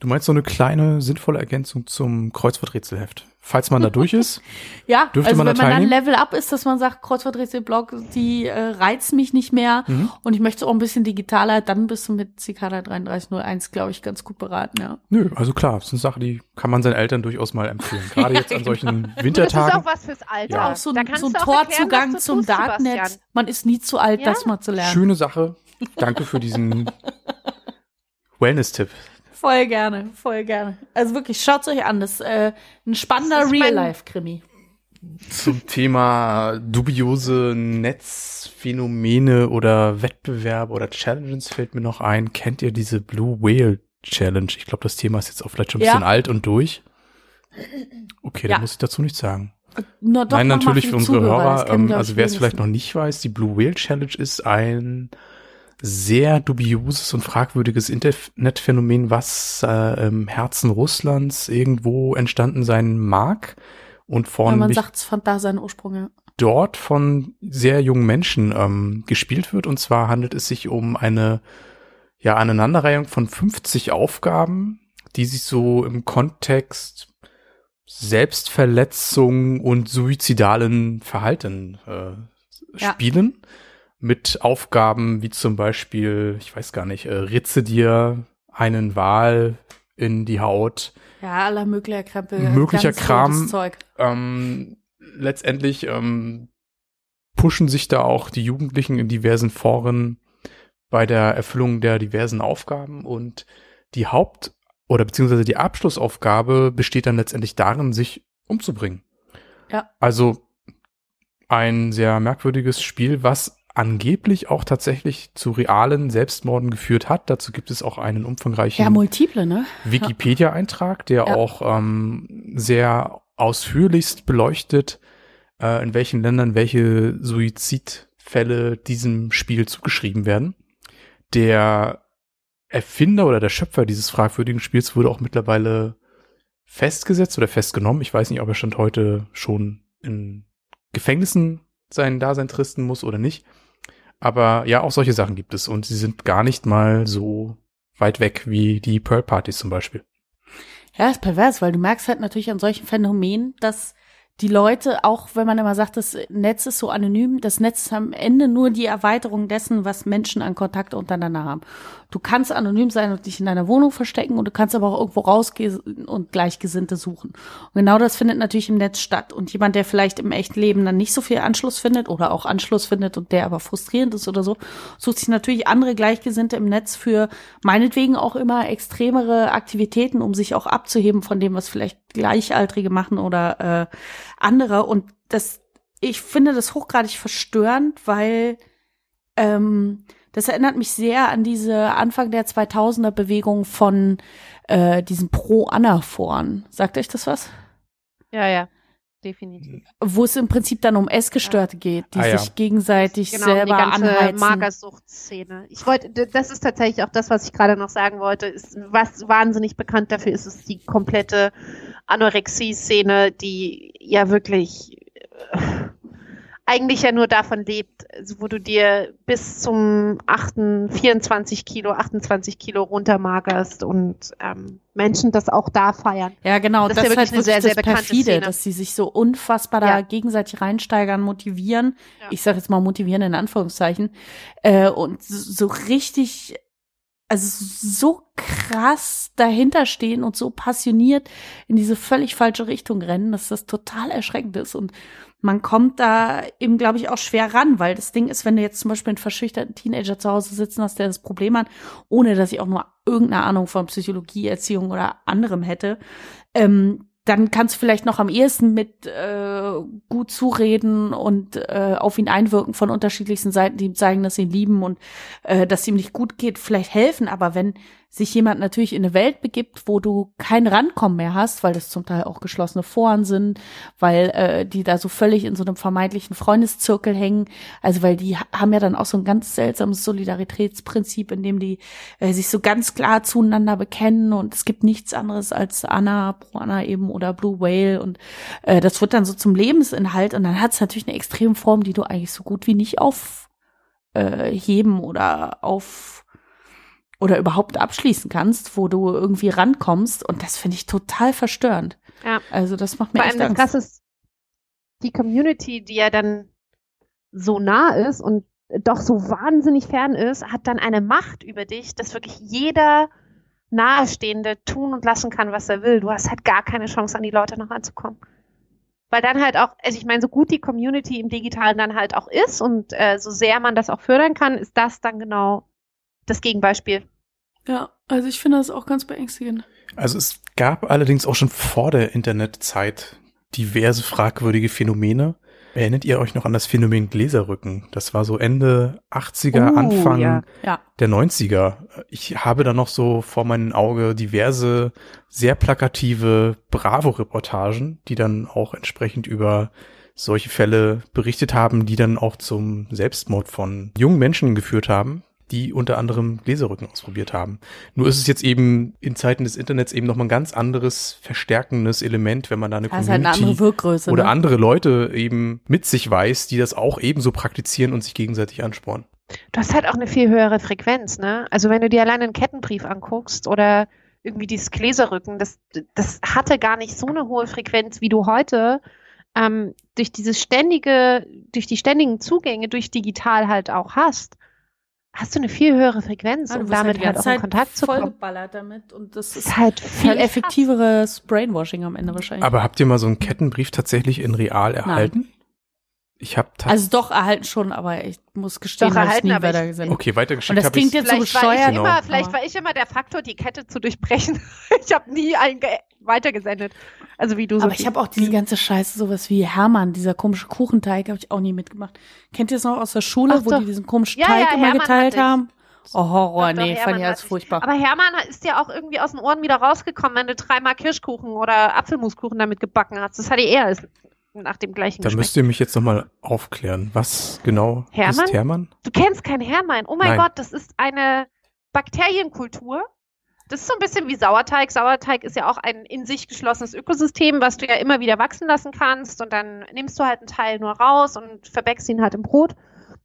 Du meinst so eine kleine, sinnvolle Ergänzung zum Kreuzworträtselheft? Falls man da durch ist, ja, dürfte also man da wenn man dann Level up ist, dass man sagt, Kreuzworträtselblog, die äh, reizt mich nicht mehr mhm. und ich möchte auch ein bisschen digitaler, dann bist du mit Cicada 3301, glaube ich, ganz gut beraten, ja. Nö, also klar, das ist eine Sache, die kann man seinen Eltern durchaus mal empfehlen. Gerade jetzt an solchen Wintertagen. Das ist auch was fürs Alter. Ja, auch so, ein, so ein Torzugang erklären, zum Darknet. Sebastian. Man ist nie zu alt, ja? das mal zu lernen. Schöne Sache. Danke für diesen Wellness-Tipp. Voll gerne, voll gerne. Also wirklich, schaut's euch an. Das ist äh, ein spannender Real-Life-Krimi. Zum Thema dubiose Netzphänomene oder Wettbewerbe oder Challenges fällt mir noch ein. Kennt ihr diese Blue Whale Challenge? Ich glaube, das Thema ist jetzt auch vielleicht schon ein bisschen alt und durch. Okay, ja. dann muss ich dazu nichts sagen. Na, doch, Nein, natürlich für unsere Zuhörer, Hörer, ähm, also wer es vielleicht noch nicht weiß, die Blue Whale Challenge ist ein sehr dubioses und fragwürdiges Internetphänomen, was äh, im Herzen Russlands irgendwo entstanden sein mag und von ja, man sagt, es fand da seinen Ursprung, ja. dort von sehr jungen Menschen ähm, gespielt wird. Und zwar handelt es sich um eine ja Aneinanderreihung von 50 Aufgaben, die sich so im Kontext Selbstverletzung und suizidalen Verhalten äh, spielen. Ja mit Aufgaben wie zum Beispiel, ich weiß gar nicht, äh, ritze dir einen Wal in die Haut. Ja, aller möglicher Krempel. Möglicher Kram. Ähm, letztendlich ähm, pushen sich da auch die Jugendlichen in diversen Foren bei der Erfüllung der diversen Aufgaben und die Haupt- oder beziehungsweise die Abschlussaufgabe besteht dann letztendlich darin, sich umzubringen. Ja. Also ein sehr merkwürdiges Spiel, was angeblich auch tatsächlich zu realen Selbstmorden geführt hat. Dazu gibt es auch einen umfangreichen ja, multiple, ne? Wikipedia-Eintrag, der ja. auch ähm, sehr ausführlichst beleuchtet, äh, in welchen Ländern welche Suizidfälle diesem Spiel zugeschrieben werden. Der Erfinder oder der Schöpfer dieses fragwürdigen Spiels wurde auch mittlerweile festgesetzt oder festgenommen. Ich weiß nicht, ob er stand heute schon in Gefängnissen sein Dasein tristen muss oder nicht. Aber ja, auch solche Sachen gibt es und sie sind gar nicht mal so weit weg wie die Pearl Partys zum Beispiel. Ja, ist pervers, weil du merkst halt natürlich an solchen Phänomenen, dass die Leute, auch wenn man immer sagt, das Netz ist so anonym, das Netz ist am Ende nur die Erweiterung dessen, was Menschen an Kontakte untereinander haben. Du kannst anonym sein und dich in deiner Wohnung verstecken und du kannst aber auch irgendwo rausgehen und Gleichgesinnte suchen. Und genau das findet natürlich im Netz statt. Und jemand, der vielleicht im echten Leben dann nicht so viel Anschluss findet oder auch Anschluss findet und der aber frustrierend ist oder so, sucht sich natürlich andere Gleichgesinnte im Netz für meinetwegen auch immer extremere Aktivitäten, um sich auch abzuheben von dem, was vielleicht Gleichaltrige machen oder äh, andere. Und das, ich finde das hochgradig verstörend, weil ähm, das erinnert mich sehr an diese Anfang der 2000er Bewegung von äh, diesen Pro-Anna-Foren. Sagt euch das was? Ja, ja. Definitiv. Wo es im Prinzip dann um Essgestörte geht, die Ah, ja. sich gegenseitig Genau, selber die ganze anheizen. Magersuchtszene. Ich wollte, das ist tatsächlich auch das, was ich gerade noch sagen wollte. Ist, was wahnsinnig bekannt dafür ist, ist die komplette Anorexie-Szene, die ja wirklich äh, eigentlich ja nur davon lebt, also wo du dir bis zum 8, 24 Kilo, 28 Kilo runtermagerst und ähm, Menschen das auch da feiern. Ja, genau, Das das, ist ja ist halt wirklich eine wirklich sehr, sehr das perfide, Szene. dass sie sich so unfassbar da Ja. gegenseitig reinsteigern, motivieren. Ja. Ich sage jetzt mal motivieren in Anführungszeichen. Äh, und so richtig, also so krass dahinter stehen und so passioniert in diese völlig falsche Richtung rennen, dass das total erschreckend ist. Und man kommt da eben, glaube ich, auch schwer ran, weil das Ding ist, wenn du jetzt zum Beispiel einen verschüchterten Teenager zu Hause sitzen hast, der das Problem hat, ohne dass ich auch nur irgendeine Ahnung von Psychologie, Erziehung oder anderem hätte, ähm, dann kannst du vielleicht noch am ehesten mit äh, gut zureden und äh, auf ihn einwirken von unterschiedlichsten Seiten, die ihm zeigen, dass sie ihn lieben und äh, dass ihm nicht gut geht, vielleicht helfen. Aber wenn sich jemand natürlich in eine Welt begibt, wo du kein Rankommen mehr hast, weil das zum Teil auch geschlossene Foren sind, weil äh, die da so völlig in so einem vermeintlichen Freundeszirkel hängen, also weil die ha- haben ja dann auch so ein ganz seltsames Solidaritätsprinzip, in dem die äh, sich so ganz klar zueinander bekennen und es gibt nichts anderes als Anna, Anna eben oder Blue Whale und äh, das wird dann so zum Lebensinhalt und dann hat es natürlich eine Extremform, die du eigentlich so gut wie nicht aufheben äh, oder auf oder überhaupt abschließen kannst, wo du irgendwie rankommst und das finde ich total verstörend. Ja. Also das macht mir Vor echt allem das Angst. Ist, die Community, die ja dann so nah ist und doch so wahnsinnig fern ist, hat dann eine Macht über dich, dass wirklich jeder Nahestehende tun und lassen kann, was er will. Du hast halt gar keine Chance, an die Leute noch anzukommen. Weil dann halt auch, also ich meine, so gut die Community im Digitalen dann halt auch ist und äh, so sehr man das auch fördern kann, ist das dann genau das Gegenbeispiel. Ja, also ich finde das auch ganz beängstigend. Also es gab allerdings auch schon vor der Internetzeit diverse fragwürdige Phänomene. Erinnert ihr euch noch an das Phänomen Gläserrücken? Das war so Ende 80er, Oh, Anfang ja. Ja. der 90er. Ich habe da noch so vor meinem Auge diverse sehr plakative Bravo-Reportagen, die dann auch entsprechend über solche Fälle berichtet haben, die dann auch zum Selbstmord von jungen Menschen geführt haben, die unter anderem Gläserrücken ausprobiert haben. Nur ist es jetzt eben in Zeiten des Internets eben nochmal ein ganz anderes verstärkendes Element, wenn man da eine Das ist halt eine Community andere Wirkgröße. oder ne? andere Leute eben mit sich weiß, die das auch ebenso praktizieren und sich gegenseitig anspornen. Du hast halt auch eine viel höhere Frequenz, ne? Also wenn du dir alleine einen Kettenbrief anguckst oder irgendwie dieses Gläserrücken, das, das hatte gar nicht so eine hohe Frequenz, wie du heute ähm, durch dieses ständige, durch die ständigen Zugänge, durch digital halt auch hast, hast du eine viel höhere Frequenz, Ja, du um wirst damit halt ganze auch in Kontakt zu kommen. vollgeballert damit und das Das ist ist halt viel effektiveres Brainwashing am Ende wahrscheinlich. Aber habt ihr mal so einen Kettenbrief tatsächlich in real erhalten? Ich habe also doch erhalten schon, aber ich muss gestehen, Doch, habe ich erhalten, nie aber ich- weitergesendet. okay Und weitergeschickt das habe klingt ich jetzt so Vielleicht war, ich bescheuert. Genau. immer, vielleicht war ich immer der Faktor, die Kette zu durchbrechen. ich habe nie einen ge- weitergesendet. Also wie du so. Aber ich habe auch diese ganze Scheiße, sowas wie Hermann, dieser komische Kuchenteig, habe ich auch nie mitgemacht. Kennt ihr es noch aus der Schule, Ach wo doch. die diesen komischen Ja, Teig ja, immer Hermann geteilt haben? Oh, Horror, nee, fand ich alles furchtbar. Aber Hermann ist ja auch irgendwie aus den Ohren wieder rausgekommen, wenn du dreimal Kirschkuchen oder Apfelmuskuchen damit gebacken hast. Das hatte er nach dem gleichen Da Geschmack. müsst ihr mich jetzt nochmal aufklären. Was genau Hermann? ist Hermann? Du kennst keinen Hermann. Oh mein Nein. Gott, das ist eine Bakterienkultur. Das ist so ein bisschen wie Sauerteig. Sauerteig ist ja auch ein in sich geschlossenes Ökosystem, was du ja immer wieder wachsen lassen kannst. Und dann nimmst du halt einen Teil nur raus und verbäckst ihn halt im Brot.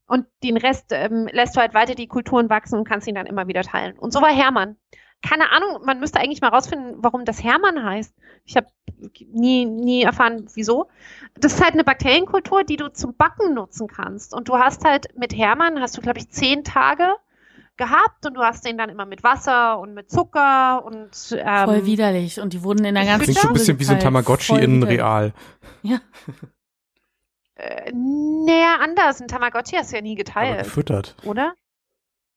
Und den Rest ähm, lässt du halt weiter die Kulturen wachsen und kannst ihn dann immer wieder teilen. Und so war Hermann. Keine Ahnung, man müsste eigentlich mal rausfinden, warum das Hermann heißt. Ich habe nie, nie erfahren, wieso. Das ist halt eine Bakterienkultur, die du zum Backen nutzen kannst. Und du hast halt mit Hermann, hast du, glaube ich, zehn Tage gehabt und du hast den dann immer mit Wasser und mit Zucker und ähm, Voll widerlich. Und die wurden in der ganzen Klingt so ein bisschen wie so ein geteilt. Tamagotchi in widerlich. real. Ja. äh, näher anders. Ein Tamagotchi hast du ja nie Aber geteilt, gefüttert. oder?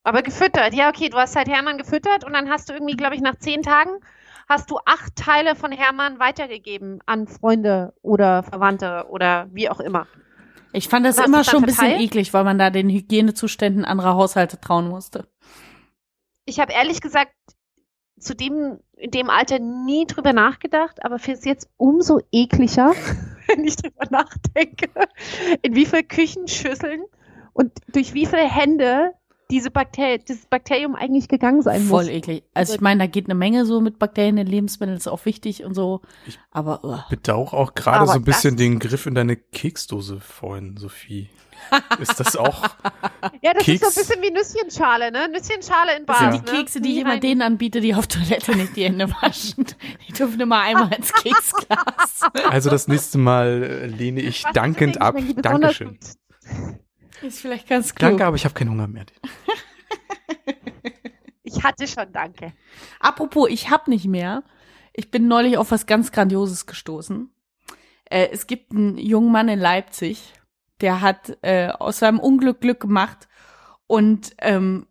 Aber gefüttert. Ja, okay, du hast halt Hermann gefüttert und dann hast du irgendwie, glaube ich, nach zehn Tagen hast du acht Teile von Hermann weitergegeben an Freunde oder Verwandte oder wie auch immer. Ich fand das Hast immer schon ein bisschen verteilt? eklig, weil man da den Hygienezuständen anderer Haushalte trauen musste. Ich habe ehrlich gesagt zu dem, in dem Alter nie drüber nachgedacht, aber für es jetzt umso ekliger, wenn ich drüber nachdenke, in wie viele Küchenschüsseln und durch wie viele Hände diese Bakter dieses Bakterium eigentlich gegangen sein Voll muss. eklig. Also ich meine, da geht eine Menge so mit Bakterien in Lebensmitteln, ist auch wichtig und so. Ich- Aber uh. Bedauere auch gerade so ein bisschen das- den Griff in deine Keksdose vorhin, Sophie. Ist das auch? Ja, das Keks. ist so ein bisschen wie Nüsschenschale, ne? Nüsschenschale in das Bar. sind die ne? Kekse, die ich immer denen anbiete, die auf Toilette nicht die Hände waschen. Die dürfen immer einmal ins Keksglas. Also das nächste Mal lehne ich Was dankend ab. Dankeschön. gut- Ist vielleicht ganz klug. Danke, aber ich habe keinen Hunger mehr. Ich hatte schon Danke. Apropos, ich hab nicht mehr. Ich bin neulich auf was ganz Grandioses gestoßen. Äh, es gibt einen jungen Mann in Leipzig, der hat äh, aus seinem Unglück Glück gemacht. Und ähm,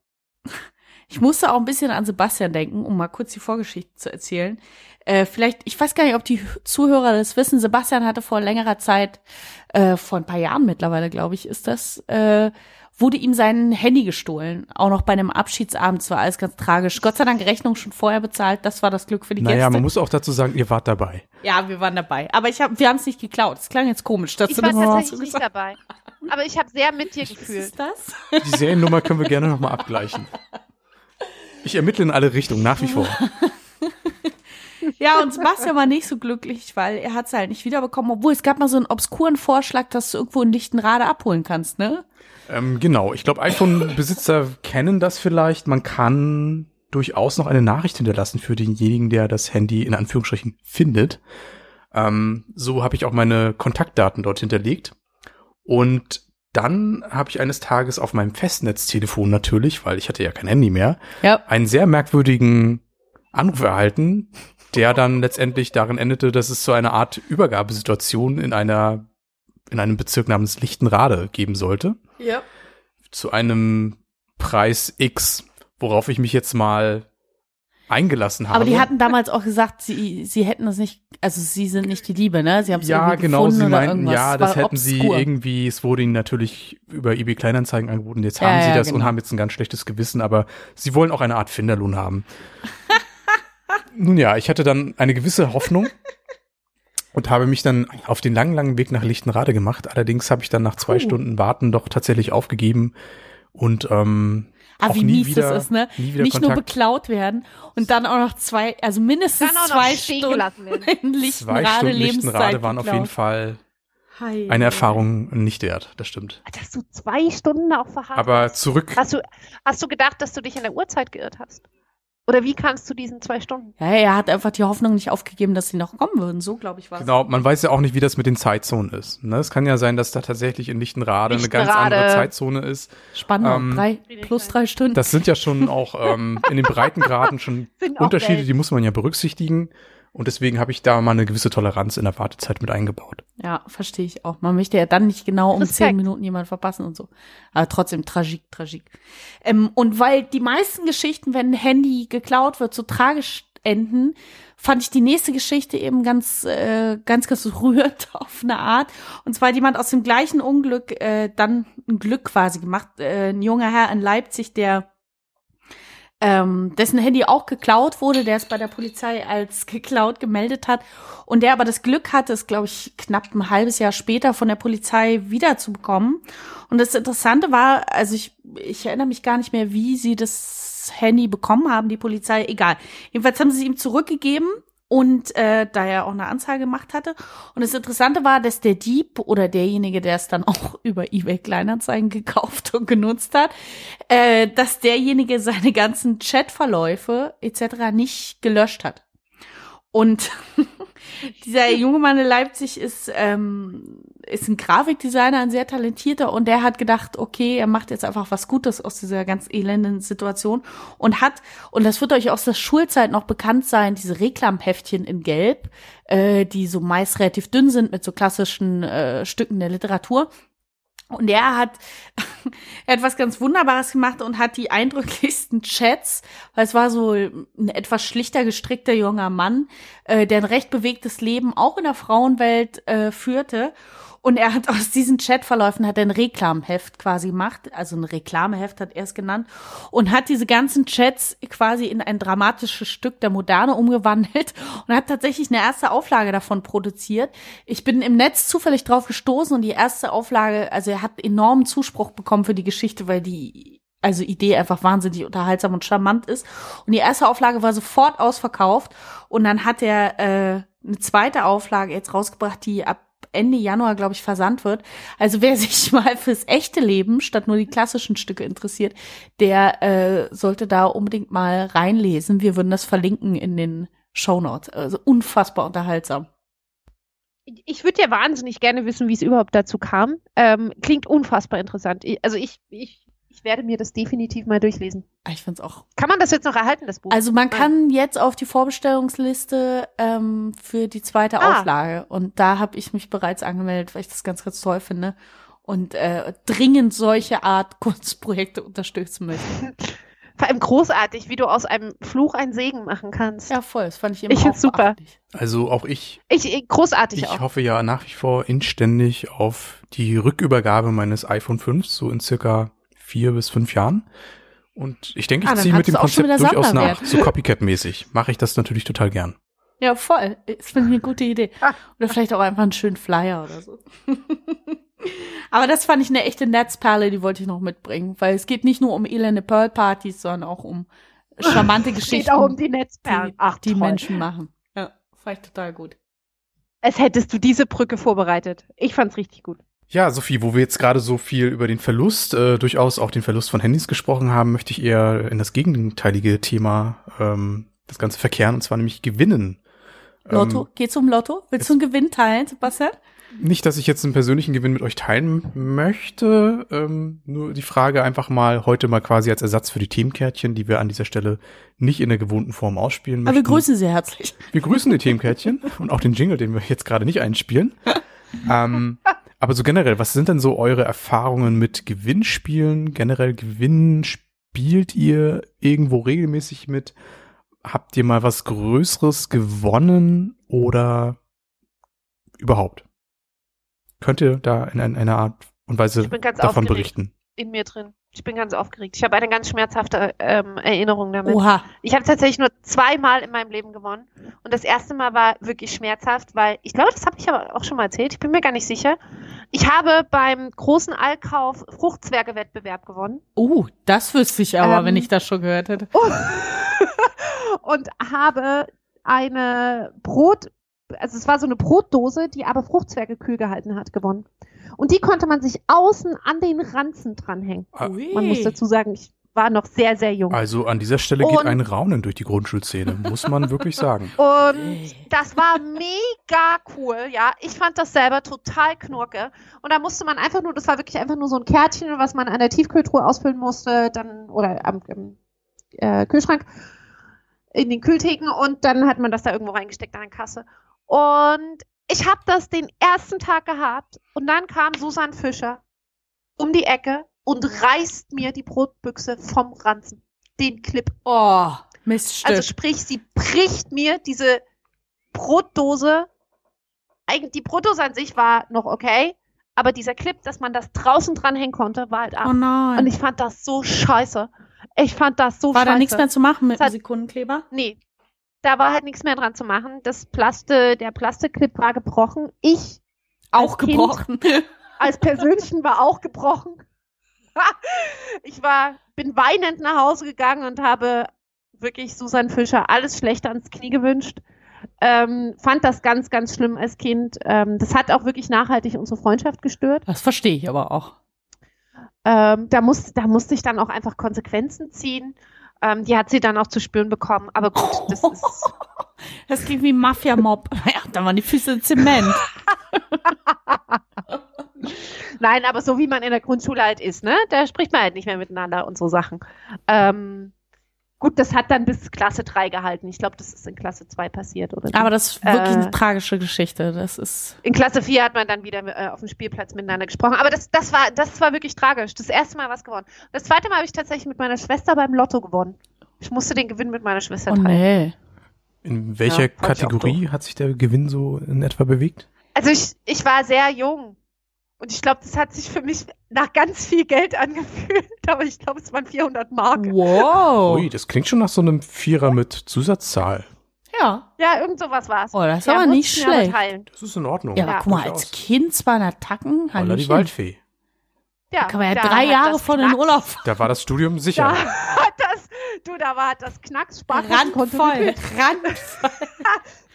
ich musste auch ein bisschen an Sebastian denken, um mal kurz die Vorgeschichte zu erzählen. Äh, vielleicht, ich weiß gar nicht, ob die Zuhörer das wissen. Sebastian hatte vor längerer Zeit, äh, vor ein paar Jahren mittlerweile, glaube ich, ist das, äh, wurde ihm sein Handy gestohlen. Auch noch bei einem Abschiedsabend. Es war alles ganz tragisch. Gott sei Dank Rechnung schon vorher bezahlt. Das war das Glück für die Naja, Gäste. man muss auch dazu sagen, ihr wart dabei. ja, wir waren dabei. Aber ich hab, wir haben es nicht geklaut. Das klang jetzt komisch. Dass Ich du war tatsächlich nicht dabei. Aber ich habe sehr mit dir gefühlt. Ist das? Die Seriennummer können wir gerne nochmal abgleichen. Ich ermittle in alle Richtungen, nach wie vor. Ja, und Sebastian war nicht so glücklich, weil er hat es halt nicht wiederbekommen. Obwohl, es gab mal so einen obskuren Vorschlag, dass du irgendwo in Lichtenrade abholen kannst, ne? Ähm, genau, ich glaube, iPhone-Besitzer kennen das vielleicht. Man kann durchaus noch eine Nachricht hinterlassen für denjenigen, der das Handy in Anführungsstrichen findet. Ähm, so habe ich auch meine Kontaktdaten dort hinterlegt. Und dann habe ich eines Tages auf meinem Festnetztelefon natürlich, weil ich hatte ja kein Handy mehr, Ja. einen sehr merkwürdigen Anruf erhalten, der dann letztendlich darin endete, dass es so eine Art Übergabesituation in einer in einem Bezirk namens Lichtenrade geben sollte Ja. zu einem Preis X, worauf ich mich jetzt mal eingelassen habe. Aber die hatten damals auch gesagt, sie, sie hätten das nicht, also sie sind nicht die Liebe, ne? Sie haben es ja, irgendwie genau, gefunden sie oder meinten, irgendwas. ja, Es das hätten sie obskur. irgendwie, es wurde ihnen natürlich über eBay Kleinanzeigen angeboten, jetzt Ja, haben sie ja, das und genau. haben jetzt ein ganz schlechtes Gewissen, aber sie wollen auch eine Art Finderlohn haben. Nun ja, ich hatte dann eine gewisse Hoffnung und habe mich dann auf den langen, langen Weg nach Lichtenrade gemacht. Allerdings habe ich dann nach zwei Puh. Stunden Warten doch tatsächlich aufgegeben und ähm, Ah, auch wie nie mies wieder, das ist, ne? Nicht nur Kontakt. beklaut werden und dann auch noch zwei, also mindestens zwei stehen Stunden in Zwei Lichtenrade Stunden Lebenszeit Lichtenrade waren auf jeden. Fall Hei. eine Erfahrung nicht wert, das stimmt. Dass du zwei Stunden auch verharrt Aber hast. zurück, Hast du, hast du gedacht, dass du dich in der Uhrzeit geirrt hast? Oder wie kamst du diesen zwei Stunden? Ja, er hat einfach die Hoffnung nicht aufgegeben, dass sie noch kommen würden. So, glaube ich, war genau, man weiß ja auch nicht, wie das mit den Zeitzonen ist. Ne? Es kann ja sein, dass da tatsächlich in Lichtenrade eine ganz Lichtenrade. andere Zeitzone ist. Spannend. Ähm, drei, plus drei Stunden. Das sind ja schon auch ähm, in den Breitengraden schon Unterschiede, die muss man ja berücksichtigen. Und deswegen habe ich da mal eine gewisse Toleranz in der Wartezeit mit eingebaut. Ja, verstehe ich auch. Man möchte ja dann nicht genau um Respekt. zehn Minuten jemanden verpassen und so. Aber trotzdem, tragik, tragik. Ähm, und weil die meisten Geschichten, wenn ein Handy geklaut wird, so tragisch enden, fand ich die nächste Geschichte eben ganz, äh, ganz, ganz rührend auf eine Art. Und zwar hat jemand aus dem gleichen Unglück äh, dann ein Glück quasi gemacht. Äh, ein junger Herr in Leipzig, der ähm, dessen Handy auch geklaut wurde, der es bei der Polizei als geklaut gemeldet hat und der aber das Glück hatte, es glaube ich knapp ein halbes Jahr später von der Polizei wiederzubekommen. Und das Interessante war, also ich, ich erinnere mich gar nicht mehr, wie sie das Handy bekommen haben, die Polizei, egal. Jedenfalls haben sie es ihm zurückgegeben und äh, da er auch eine Anzeige gemacht hatte. Und das Interessante war, dass der Dieb oder derjenige, der es dann auch über eBay Kleinanzeigen gekauft und genutzt hat, äh, dass derjenige seine ganzen Chatverläufe etc. nicht gelöscht hat. Und dieser junge Mann in Leipzig ist, ähm, ist ein Grafikdesigner, ein sehr talentierter und der hat gedacht, okay, er macht jetzt einfach was Gutes aus dieser ganz elenden Situation und hat, und das wird euch aus der Schulzeit noch bekannt sein, diese Reklamheftchen in Gelb, äh, die so meist relativ dünn sind mit so klassischen äh, Stücken der Literatur. Und er hat, er hat was ganz Wunderbares gemacht und hat die eindrücklichsten Chats, weil es war so ein etwas schlichter gestrickter junger Mann, äh, der ein recht bewegtes Leben auch in der Frauenwelt äh, führte. Und er hat aus diesen Chatverläufen hat er ein Reklamheft quasi gemacht, also ein Reklameheft hat er es genannt und hat diese ganzen Chats quasi in ein dramatisches Stück der Moderne umgewandelt und hat tatsächlich eine erste Auflage davon produziert. Ich bin im Netz zufällig drauf gestoßen und die erste Auflage, also er hat enormen Zuspruch bekommen für die Geschichte, weil die also Idee einfach wahnsinnig unterhaltsam und charmant ist. Und die erste Auflage war sofort ausverkauft und dann hat er äh, eine zweite Auflage jetzt rausgebracht, die ab Ende Januar, glaube ich, versandt wird. Also wer sich mal fürs echte Leben statt nur die klassischen Stücke interessiert, der äh, sollte da unbedingt mal reinlesen. Wir würden das verlinken in den Show Notes. Also unfassbar unterhaltsam. Ich würde ja wahnsinnig gerne wissen, wie es überhaupt dazu kam. Ähm, klingt unfassbar interessant. Also ich, ich ich werde mir das definitiv mal durchlesen. Ah, ich finde es auch. Kann man das jetzt noch erhalten, das Buch? Also man kann jetzt auf die Vorbestellungsliste ähm, für die zweite ah. Auflage. Und da habe ich mich bereits angemeldet, weil ich das ganz, ganz toll finde. Und äh, dringend solche Art Kunstprojekte unterstützen möchte. Vor allem großartig, wie du aus einem Fluch einen Segen machen kannst. Ja, voll. Das fand ich immer ich auch super. Also auch ich. Ich großartig ich auch. Ich hoffe ja nach wie vor inständig auf die Rückübergabe meines iPhone 5 so in circa vier bis fünf Jahren. Und ich denke, ich ah, ziehe mit dem Konzept durchaus nach. So Copycat-mäßig mache ich das natürlich total gern. Ja, voll. Das finde ich eine gute Idee. Oder vielleicht auch einfach einen schönen Flyer oder so. Aber das fand ich eine echte Netzperle, die wollte ich noch mitbringen, weil es geht nicht nur um elende Pearl-Partys, sondern auch um charmante Geschichten. Es geht auch um die Netzperlen. Die, Ach, die Menschen machen. Ja, fand ich total gut. Als hättest du diese Brücke vorbereitet. Ich fand's richtig gut. Ja, Sophie, wo wir jetzt gerade so viel über den Verlust, äh, durchaus auch den Verlust von Handys gesprochen haben, möchte ich eher in das gegenteilige Thema ähm, das Ganze verkehren, und zwar nämlich Gewinnen. Lotto? Ähm, Geht's um Lotto? Willst du einen Gewinn teilen, Sebastian? Nicht, dass ich jetzt einen persönlichen Gewinn mit euch teilen möchte. Ähm, nur die Frage einfach mal heute mal quasi als Ersatz für die Themenkärtchen, die wir an dieser Stelle nicht in der gewohnten Form ausspielen möchten. Aber wir grüßen Sie herzlich. Wir grüßen die Themenkärtchen und auch den Jingle, den wir jetzt gerade nicht einspielen. ähm, aber so generell, was sind denn so eure Erfahrungen mit Gewinnspielen? Generell Gewinnen spielt ihr irgendwo regelmäßig mit? Habt ihr mal was Größeres gewonnen oder überhaupt? Könnt ihr da in einer Art und Weise davon berichten? In mir drin. Ich bin ganz aufgeregt. Ich habe eine ganz schmerzhafte ähm, Erinnerung damit. Oha. Ich habe tatsächlich nur zweimal in meinem Leben gewonnen. Und das erste Mal war wirklich schmerzhaft, weil ich glaube, das habe ich aber auch schon mal erzählt. Ich bin mir gar nicht sicher. Ich habe beim großen Allkauf Fruchtzwerge-Wettbewerb gewonnen. Uh, das wüsste ich aber, ähm, wenn ich das schon gehört hätte. und habe eine Brot, also es war so eine Brotdose, die aber Fruchtzwerge kühl gehalten hat, gewonnen. Und die konnte man sich außen an den Ranzen dranhängen. Ah. Man muss dazu sagen, ich war noch sehr, sehr jung. Also an dieser Stelle und, geht ein Raunen durch die Grundschulszene, muss man wirklich sagen. Und das war mega cool, ja. Ich fand das selber total knurke. Und da musste man einfach nur, das war wirklich einfach nur so ein Kärtchen, was man an der Tiefkühltruhe ausfüllen musste, dann, oder am im, äh, Kühlschrank, in den Kühltheken und dann hat man das da irgendwo reingesteckt an der Kasse. Und ich habe das den ersten Tag gehabt und dann kam Susan Fischer um die Ecke und reißt mir die Brotbüchse vom Ranzen. Den Clip. Oh, Miststück. Also sprich, sie bricht mir diese Brotdose. Eigentlich, die Brotdose an sich war noch okay, aber dieser Clip, dass man das draußen dranhängen konnte, war halt ab. Oh nein. Und ich fand das so scheiße. Ich fand das so war scheiße. War da nichts mehr zu machen mit dem Sekundenkleber? Nee, da war halt nichts mehr dran zu machen. Das Plaste, der Plastikclip war gebrochen. Ich auch gebrochen. Kind, als Persönchen war auch gebrochen. ich war, bin weinend nach Hause gegangen und habe wirklich Susan Fischer alles Schlechte ans Knie gewünscht. Ähm, fand das ganz, ganz schlimm als Kind. Ähm, das hat auch wirklich nachhaltig unsere Freundschaft gestört. Das verstehe ich aber auch. Ähm, da, muss, da musste ich dann auch einfach Konsequenzen ziehen. Ähm, die hat sie dann auch zu spüren bekommen. Aber gut, das ist. Das klingt wie Mafia-Mob. Ja, da waren die Füße Zement. Nein, aber so wie man in der Grundschule halt ist, ne? Da spricht man halt nicht mehr miteinander und so Sachen. Ähm, gut, das hat dann bis Klasse 3 gehalten. Ich glaube, das ist in Klasse 2 passiert, oder? Aber das ist wirklich Äh, eine tragische Geschichte. Das ist. In Klasse 4 hat man dann wieder äh, auf dem Spielplatz miteinander gesprochen. Aber das, das, war, das war wirklich tragisch. Das erste Mal was gewonnen. Das zweite Mal habe ich tatsächlich mit meiner Schwester beim Lotto gewonnen. Ich musste den Gewinn mit meiner Schwester Oh teilen. nee. In welcher Ja, Kategorie hat sich der Gewinn so in etwa bewegt? Also ich, ich war sehr jung. Und ich glaube, das hat sich für mich nach ganz viel Geld angefühlt. Aber ich glaube, es waren 400 Mark. Wow. Ui, das klingt schon nach so einem Vierer mit Zusatzzahl. Ja. Ja, irgend sowas war es. Oh, das ist aber nicht schlecht. Das ist in Ordnung. Ja, aber Ja, guck mal, als Kind 200 Tacken, Holla die. Waldfee. Ja, Kann man ja da drei Jahre von in Urlaub Da war das Studium sicher. Da hat das, du, da war das Knacks randvoll. Randvoll.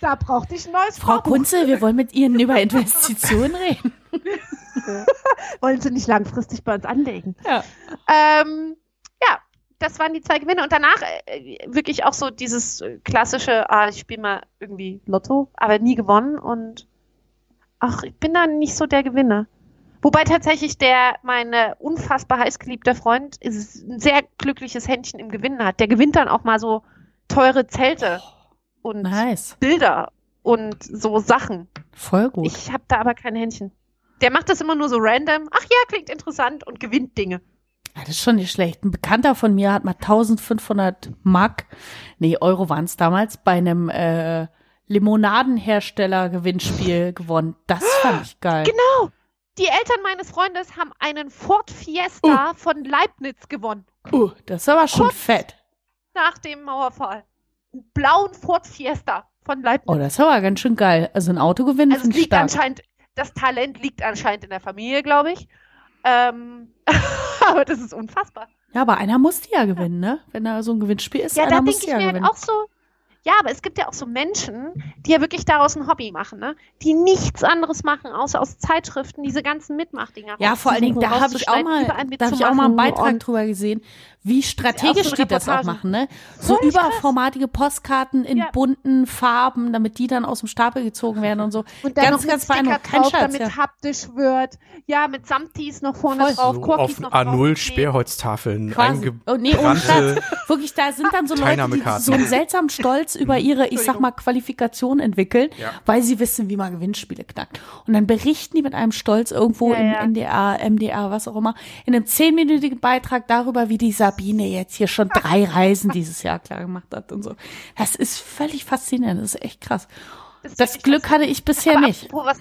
Da brauchte ich ein neues Frau. Kunze, wir wollen mit Ihnen über Investitionen reden. Wollen Sie nicht langfristig bei uns anlegen? Ja. Ähm, ja, das waren die zwei Gewinne. Und danach äh, wirklich auch so dieses äh, klassische, ah, ich spiele mal irgendwie Lotto, aber nie gewonnen. Und ach, ich bin da nicht so der Gewinner. Wobei tatsächlich der, meine unfassbar heißgeliebter Freund, ist ein sehr glückliches Händchen im Gewinnen hat. Der gewinnt dann auch mal so teure Zelte und Nice. Bilder und so Sachen. Voll gut. Ich habe da aber kein Händchen. Der macht das immer nur so random. Ach ja, klingt interessant und gewinnt Dinge. Ja, das ist schon nicht schlecht. Ein Bekannter von mir hat mal 1500 Mark, nee, Euro waren es damals, bei einem äh, Limonadenhersteller-Gewinnspiel gewonnen. Das fand ich geil. Genau. Die Eltern meines Freundes haben einen Ford Fiesta von Leibniz gewonnen. Uh, das ist aber schon fett. Nach dem Mauerfall. Einen blauen Ford Fiesta von Leibniz. Oh, das ist aber ganz schön geil. Also ein Auto gewinnen also finde ich liegt stark. anscheinend, das Talent liegt anscheinend in der Familie, glaube ich. Ähm, aber das ist unfassbar. Ja, aber einer musste ja gewinnen, ne? Wenn da so ein Gewinnspiel ist, Ja, einer da muss denke ich ja mir gewinnen. halt auch so, ja, aber es gibt ja auch so Menschen, die ja wirklich daraus ein Hobby machen, ne? Die nichts anderes machen, außer aus Zeitschriften diese ganzen Mitmachdinger. Ja, vor allen Dingen, da habe ich auch mal, da habe ich auch mal einen Beitrag drüber gesehen, wie strategisch so die das auch machen, ne? So Völlig krass. überformatige Postkarten in Ja. bunten Farben, damit die dann aus dem Stapel gezogen werden und so. Und dann ganz, noch ganz. Kein drauf, Scherz, damit ja. haptisch wird. Ja, mit Samtis noch vorne Voll. drauf, So Korkis auf noch A0 draufkleben. Sperrholztafeln Quasi. Oh, nee, ohne. Wirklich, da sind dann so Leute, die so einen seltsamen Stolz über ihre, ich sag mal, Qualifikation entwickeln, Ja. weil sie wissen, wie man Gewinnspiele knackt. Und dann berichten die mit einem Stolz irgendwo Ja, im ja. NDR, MDR, was auch immer, in einem zehnminütigen Beitrag darüber, wie die Sabine jetzt hier schon drei Reisen dieses Jahr klar gemacht hat und so. Das ist völlig faszinierend. Das ist echt krass. Das, Das Glück hatte ich bisher aber nicht. was,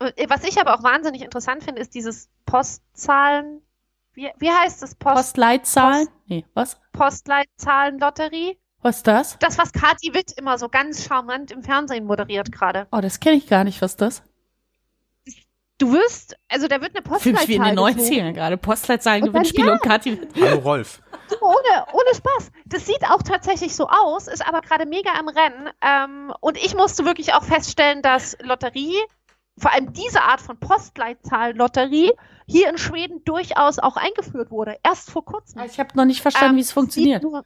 äh, was ich aber auch wahnsinnig interessant finde, ist dieses Postzahlen. Wie, wie heißt das? Post, Postleitzahlen? Nee, was? Postleitzahlen-Lotterie? Was ist das? Das, was Kathi Witt immer so ganz charmant im Fernsehen moderiert gerade. Oh, das kenne ich gar nicht. Was ist das? Du wirst, also da wird eine Fühle mich wie in Postleitzahl den gezogen. 90ern gerade. Postleitzahlen, Und dann- Gewinnspiele ja. und Kathi. Hallo Rolf. Ohne, ohne Spaß. Das sieht auch tatsächlich so aus, ist aber gerade mega im Rennen. Ähm, und ich musste wirklich auch feststellen, dass Lotterie, vor allem diese Art von Postleitzahl-Lotterie, hier in Schweden durchaus auch eingeführt wurde. Erst vor kurzem. Ich habe noch nicht verstanden, Ähm, wie es funktioniert. sieht Nur,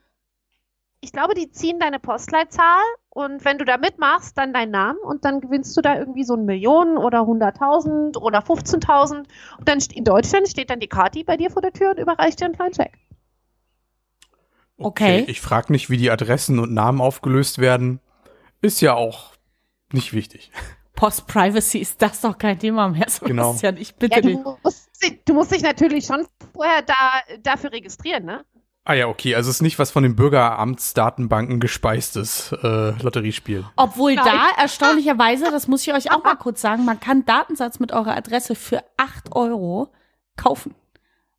ich glaube, die ziehen deine Postleitzahl und wenn du da mitmachst, dann deinen Namen und dann gewinnst du da irgendwie so ein Millionen oder 100.000 oder 15.000 und dann in Deutschland steht dann die Kati bei dir vor der Tür und überreicht dir einen kleinen Scheck. Okay. Ich frage nicht, wie die Adressen und Namen aufgelöst werden. Ist ja auch nicht wichtig. Post-Privacy ist das doch kein Thema mehr. So Genau. ist ja nicht, bitte Ja, du, nicht. musst, dich- du musst dich natürlich schon vorher da, dafür registrieren, ne? Ah ja, okay. Also es ist nicht was von den Bürgeramtsdatenbanken gespeistes äh, Lotteriespiel. Obwohl Nein. da erstaunlicherweise, das muss ich euch auch mal kurz sagen, man kann Datensatz mit eurer Adresse für 8 Euro kaufen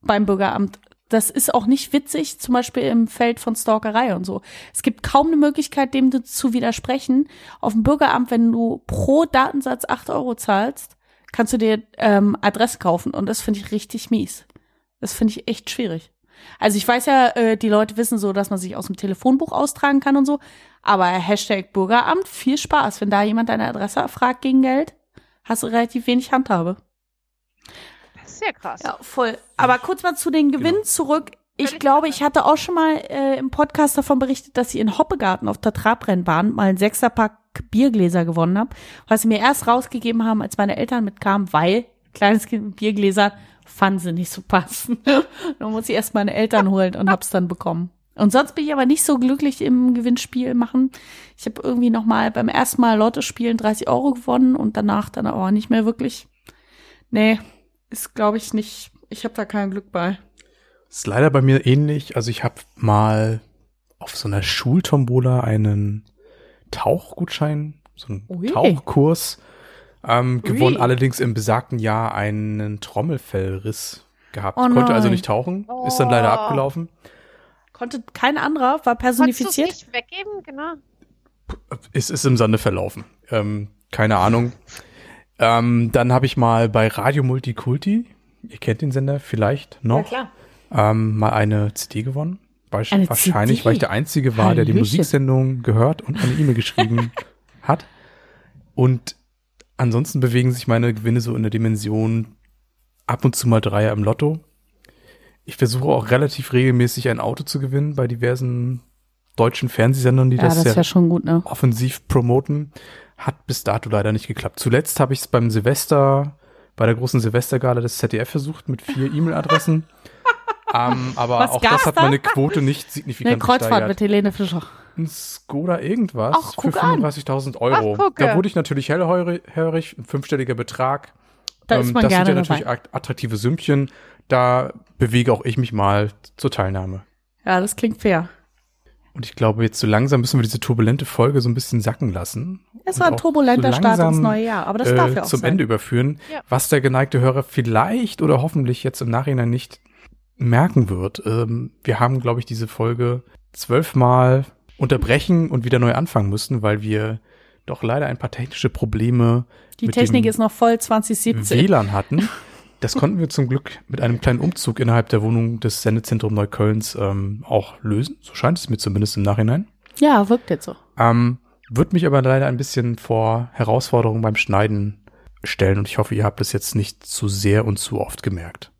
beim Bürgeramt. Das ist auch nicht witzig, zum Beispiel im Feld von Stalkerei und so. Es gibt kaum eine Möglichkeit, dem zu widersprechen. Auf dem Bürgeramt, wenn du pro Datensatz 8 Euro zahlst, kannst du dir ähm, Adresse kaufen und das finde ich richtig mies. Das finde ich echt schwierig. Also ich weiß ja, äh, die Leute wissen so, dass man sich aus dem Telefonbuch austragen kann und so. Aber Hashtag Bürgeramt, viel Spaß. Wenn da jemand deine Adresse erfragt gegen Geld, hast du relativ wenig Handhabe. Sehr krass. Ja, voll. Aber kurz mal zu den Gewinnen Genau. zurück. Ich Völlig glaube, ich hatte auch schon mal äh, im Podcast davon berichtet, dass ich in Hoppegarten auf der Trabrennbahn mal ein Sechserpack Biergläser gewonnen habe, was sie mir erst rausgegeben haben, als meine Eltern mitkamen, weil kleines Kind mit Biergläsern fanden sie nicht so passend. dann muss ich erst meine Eltern holen und hab's dann bekommen. Und sonst bin ich aber nicht so glücklich im Gewinnspiel machen. Ich habe irgendwie noch mal beim ersten Mal Lotto spielen 30 Euro gewonnen und danach dann aber nicht mehr wirklich. Nee, ist glaube ich nicht. Ich habe da kein Glück bei. Ist leider bei mir ähnlich. Also ich habe mal auf so einer Schultombola einen Tauchgutschein, so einen Ui. Tauchkurs ähm, gewonnen, allerdings im besagten Jahr einen Trommelfellriss gehabt. Oh Konnte also nicht tauchen, ist dann leider Oh. abgelaufen. Kein kein anderer, war Konntest personifiziert. nicht weggeben? Genau. Es ist im Sande verlaufen. Ähm, keine Ahnung. Ähm, dann habe ich mal bei Radio Multikulti, ihr kennt den Sender vielleicht noch, klar. ähm, mal eine CD gewonnen. Eine wahrscheinlich, CD? weil ich der Einzige war, der die. Musiksendung gehört und eine E-Mail geschrieben hat. Und ansonsten bewegen sich meine Gewinne so in der Dimension ab und zu mal Dreier im Lotto. Ich versuche auch relativ regelmäßig ein Auto zu gewinnen bei diversen deutschen Fernsehsendern, die Ja, das, das schon gut, ne? offensiv promoten. Hat bis dato leider nicht geklappt. Zuletzt habe ich es beim Silvester, bei der großen Silvestergala des ZDF versucht mit vier E-Mail-Adressen. ähm, aber Was auch das hat meine Quote nicht Eine signifikant Kreuzfahrt gesteigert. mit Helene Fischer. Ein Skoda irgendwas Ach, für guck an. 35.000 Euro. Ach, da wurde ich natürlich hellhörig, ein fünfstelliger Betrag. Da ist man das gerne sind ja dabei. natürlich att- attraktive Sümmchen. Da bewege auch ich mich mal zur Teilnahme. Ja, das klingt fair. Und ich glaube, jetzt so langsam müssen wir diese turbulente Folge so ein bisschen sacken lassen. Es war ein turbulenter so Start ins langsam, neue Jahr, aber das äh, darf ja auch zum sein. Ende überführen, Ja. was der geneigte Hörer vielleicht oder hoffentlich jetzt im Nachhinein nicht merken wird. Ähm, wir haben, glaube ich, diese Folge zwölfmal unterbrechen und wieder neu anfangen müssen, weil wir doch leider ein paar technische Probleme Die mit Technik dem ist noch voll 2017. WLAN hatten. Das konnten wir zum Glück mit einem kleinen Umzug innerhalb der Wohnung des Sendezentrum Neuköllns ähm, auch lösen. So scheint es mir zumindest im Nachhinein. Ja, wirkt jetzt so. Ähm, wird mich aber leider ein bisschen vor Herausforderungen beim Schneiden stellen und ich hoffe, ihr habt es jetzt nicht zu sehr und zu oft gemerkt.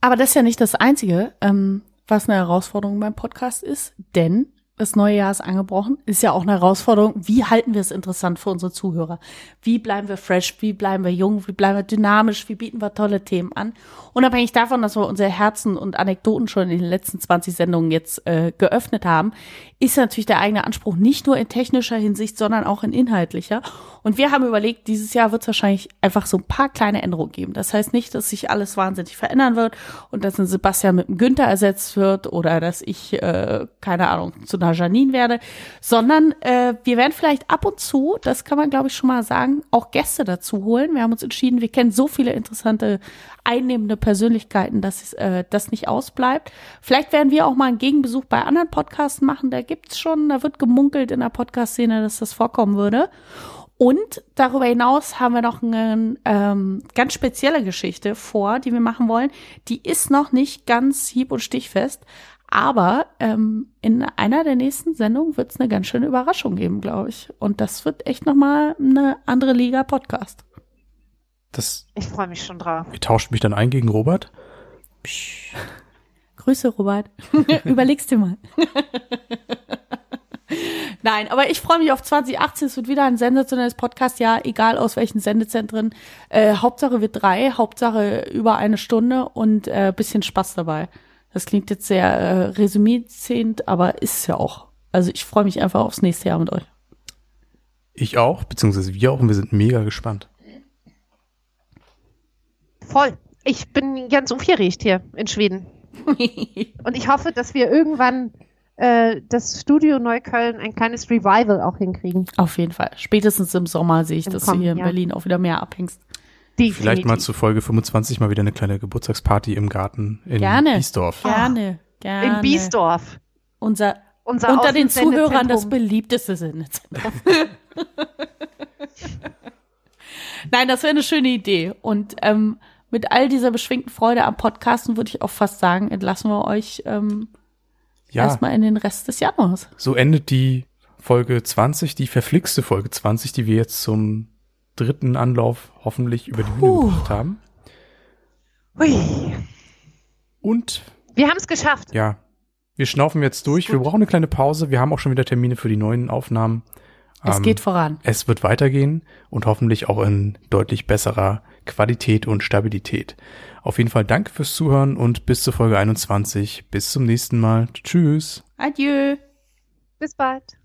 Aber das ist ja nicht das Einzige, ähm, was eine Herausforderung beim Podcast ist, denn das neue Jahr ist angebrochen, ist ja auch eine Herausforderung. Wie halten wir es interessant für unsere Zuhörer? Wie bleiben wir fresh? Wie bleiben wir jung? Wie bleiben wir dynamisch? Wie bieten wir tolle Themen an? Unabhängig davon, dass wir unsere Herzen und Anekdoten schon in den letzten 20 Sendungen jetzt äh, geöffnet haben, ist natürlich der eigene Anspruch nicht nur in technischer Hinsicht, sondern auch in inhaltlicher. Und wir haben überlegt, dieses Jahr wird es wahrscheinlich einfach so ein paar kleine Änderungen geben. Das heißt nicht, dass sich alles wahnsinnig verändern wird und dass ein Sebastian mit einem Günther ersetzt wird oder dass ich, äh, keine Ahnung, zu einer Janine werde, sondern äh, wir werden vielleicht ab und zu, das kann man glaube ich schon mal sagen, auch Gäste dazu holen. Wir haben uns entschieden, wir kennen so viele interessante einnehmende Persönlichkeiten, dass äh, das nicht ausbleibt. Vielleicht werden wir auch mal einen Gegenbesuch bei anderen Podcasts machen. Da gibt's schon, da wird gemunkelt in der Podcast-Szene, dass das vorkommen würde. Und darüber hinaus haben wir noch eine ähm, ganz spezielle Geschichte vor, die wir machen wollen. Die ist noch nicht ganz hieb- und stichfest, aber ähm, in einer der nächsten Sendungen wird es eine ganz schöne Überraschung geben, glaube ich. Und das wird echt noch mal eine andere Liga Podcast. Das, Ich freue mich schon drauf. ihr tauscht mich dann ein gegen Robert. Grüße, Robert. Überlegst dir mal. Nein, aber ich freue mich auf 2018. Es wird wieder ein sensationelles Podcast-Jahr, egal aus welchen Sendezentren. Äh, Hauptsache wir drei, Hauptsache über eine Stunde und äh, bisschen Spaß dabei. Das klingt jetzt sehr äh, resümierend, aber ist es ja auch. Also ich freue mich einfach aufs nächste Jahr mit euch. Ich auch, beziehungsweise wir auch und wir sind mega gespannt. Voll. Ich bin ganz aufgeregt hier in Schweden. Und ich hoffe, dass wir irgendwann äh, das Studio Neukölln ein kleines Revival auch hinkriegen. Auf jeden Fall. Spätestens im Sommer sehe ich, Im dass du kommenden hier in Jahr. Berlin auch wieder mehr abhängst. Definitiv. Vielleicht mal zu Folge 25 mal wieder eine kleine Geburtstagsparty im Garten in Gerne. Biesdorf. Gerne, gerne. in Biesdorf. Unser Unser unter den Zuhörern das beliebteste Sendezentrum. Nein, das wäre eine schöne Idee. Und ähm, mit all dieser beschwingten Freude am Podcasten würde ich auch fast sagen, entlassen wir euch ähm, Ja, erstmal in den Rest des Januars. so endet die Folge 20, die verflixte Folge 20, die wir jetzt zum dritten Anlauf hoffentlich über die Bühne Puh. gebracht haben. Hui. Und Wir haben es geschafft. ja, wir schnaufen jetzt durch. Wir brauchen eine kleine Pause. Wir haben auch schon wieder Termine für die neuen Aufnahmen. Es Ähm, geht voran. Es wird weitergehen und hoffentlich auch in deutlich besserer Qualität und Stabilität. Auf jeden Fall danke fürs Zuhören und bis zur Folge 21. Bis zum nächsten Mal. Tschüss. Adieu. Bis bald.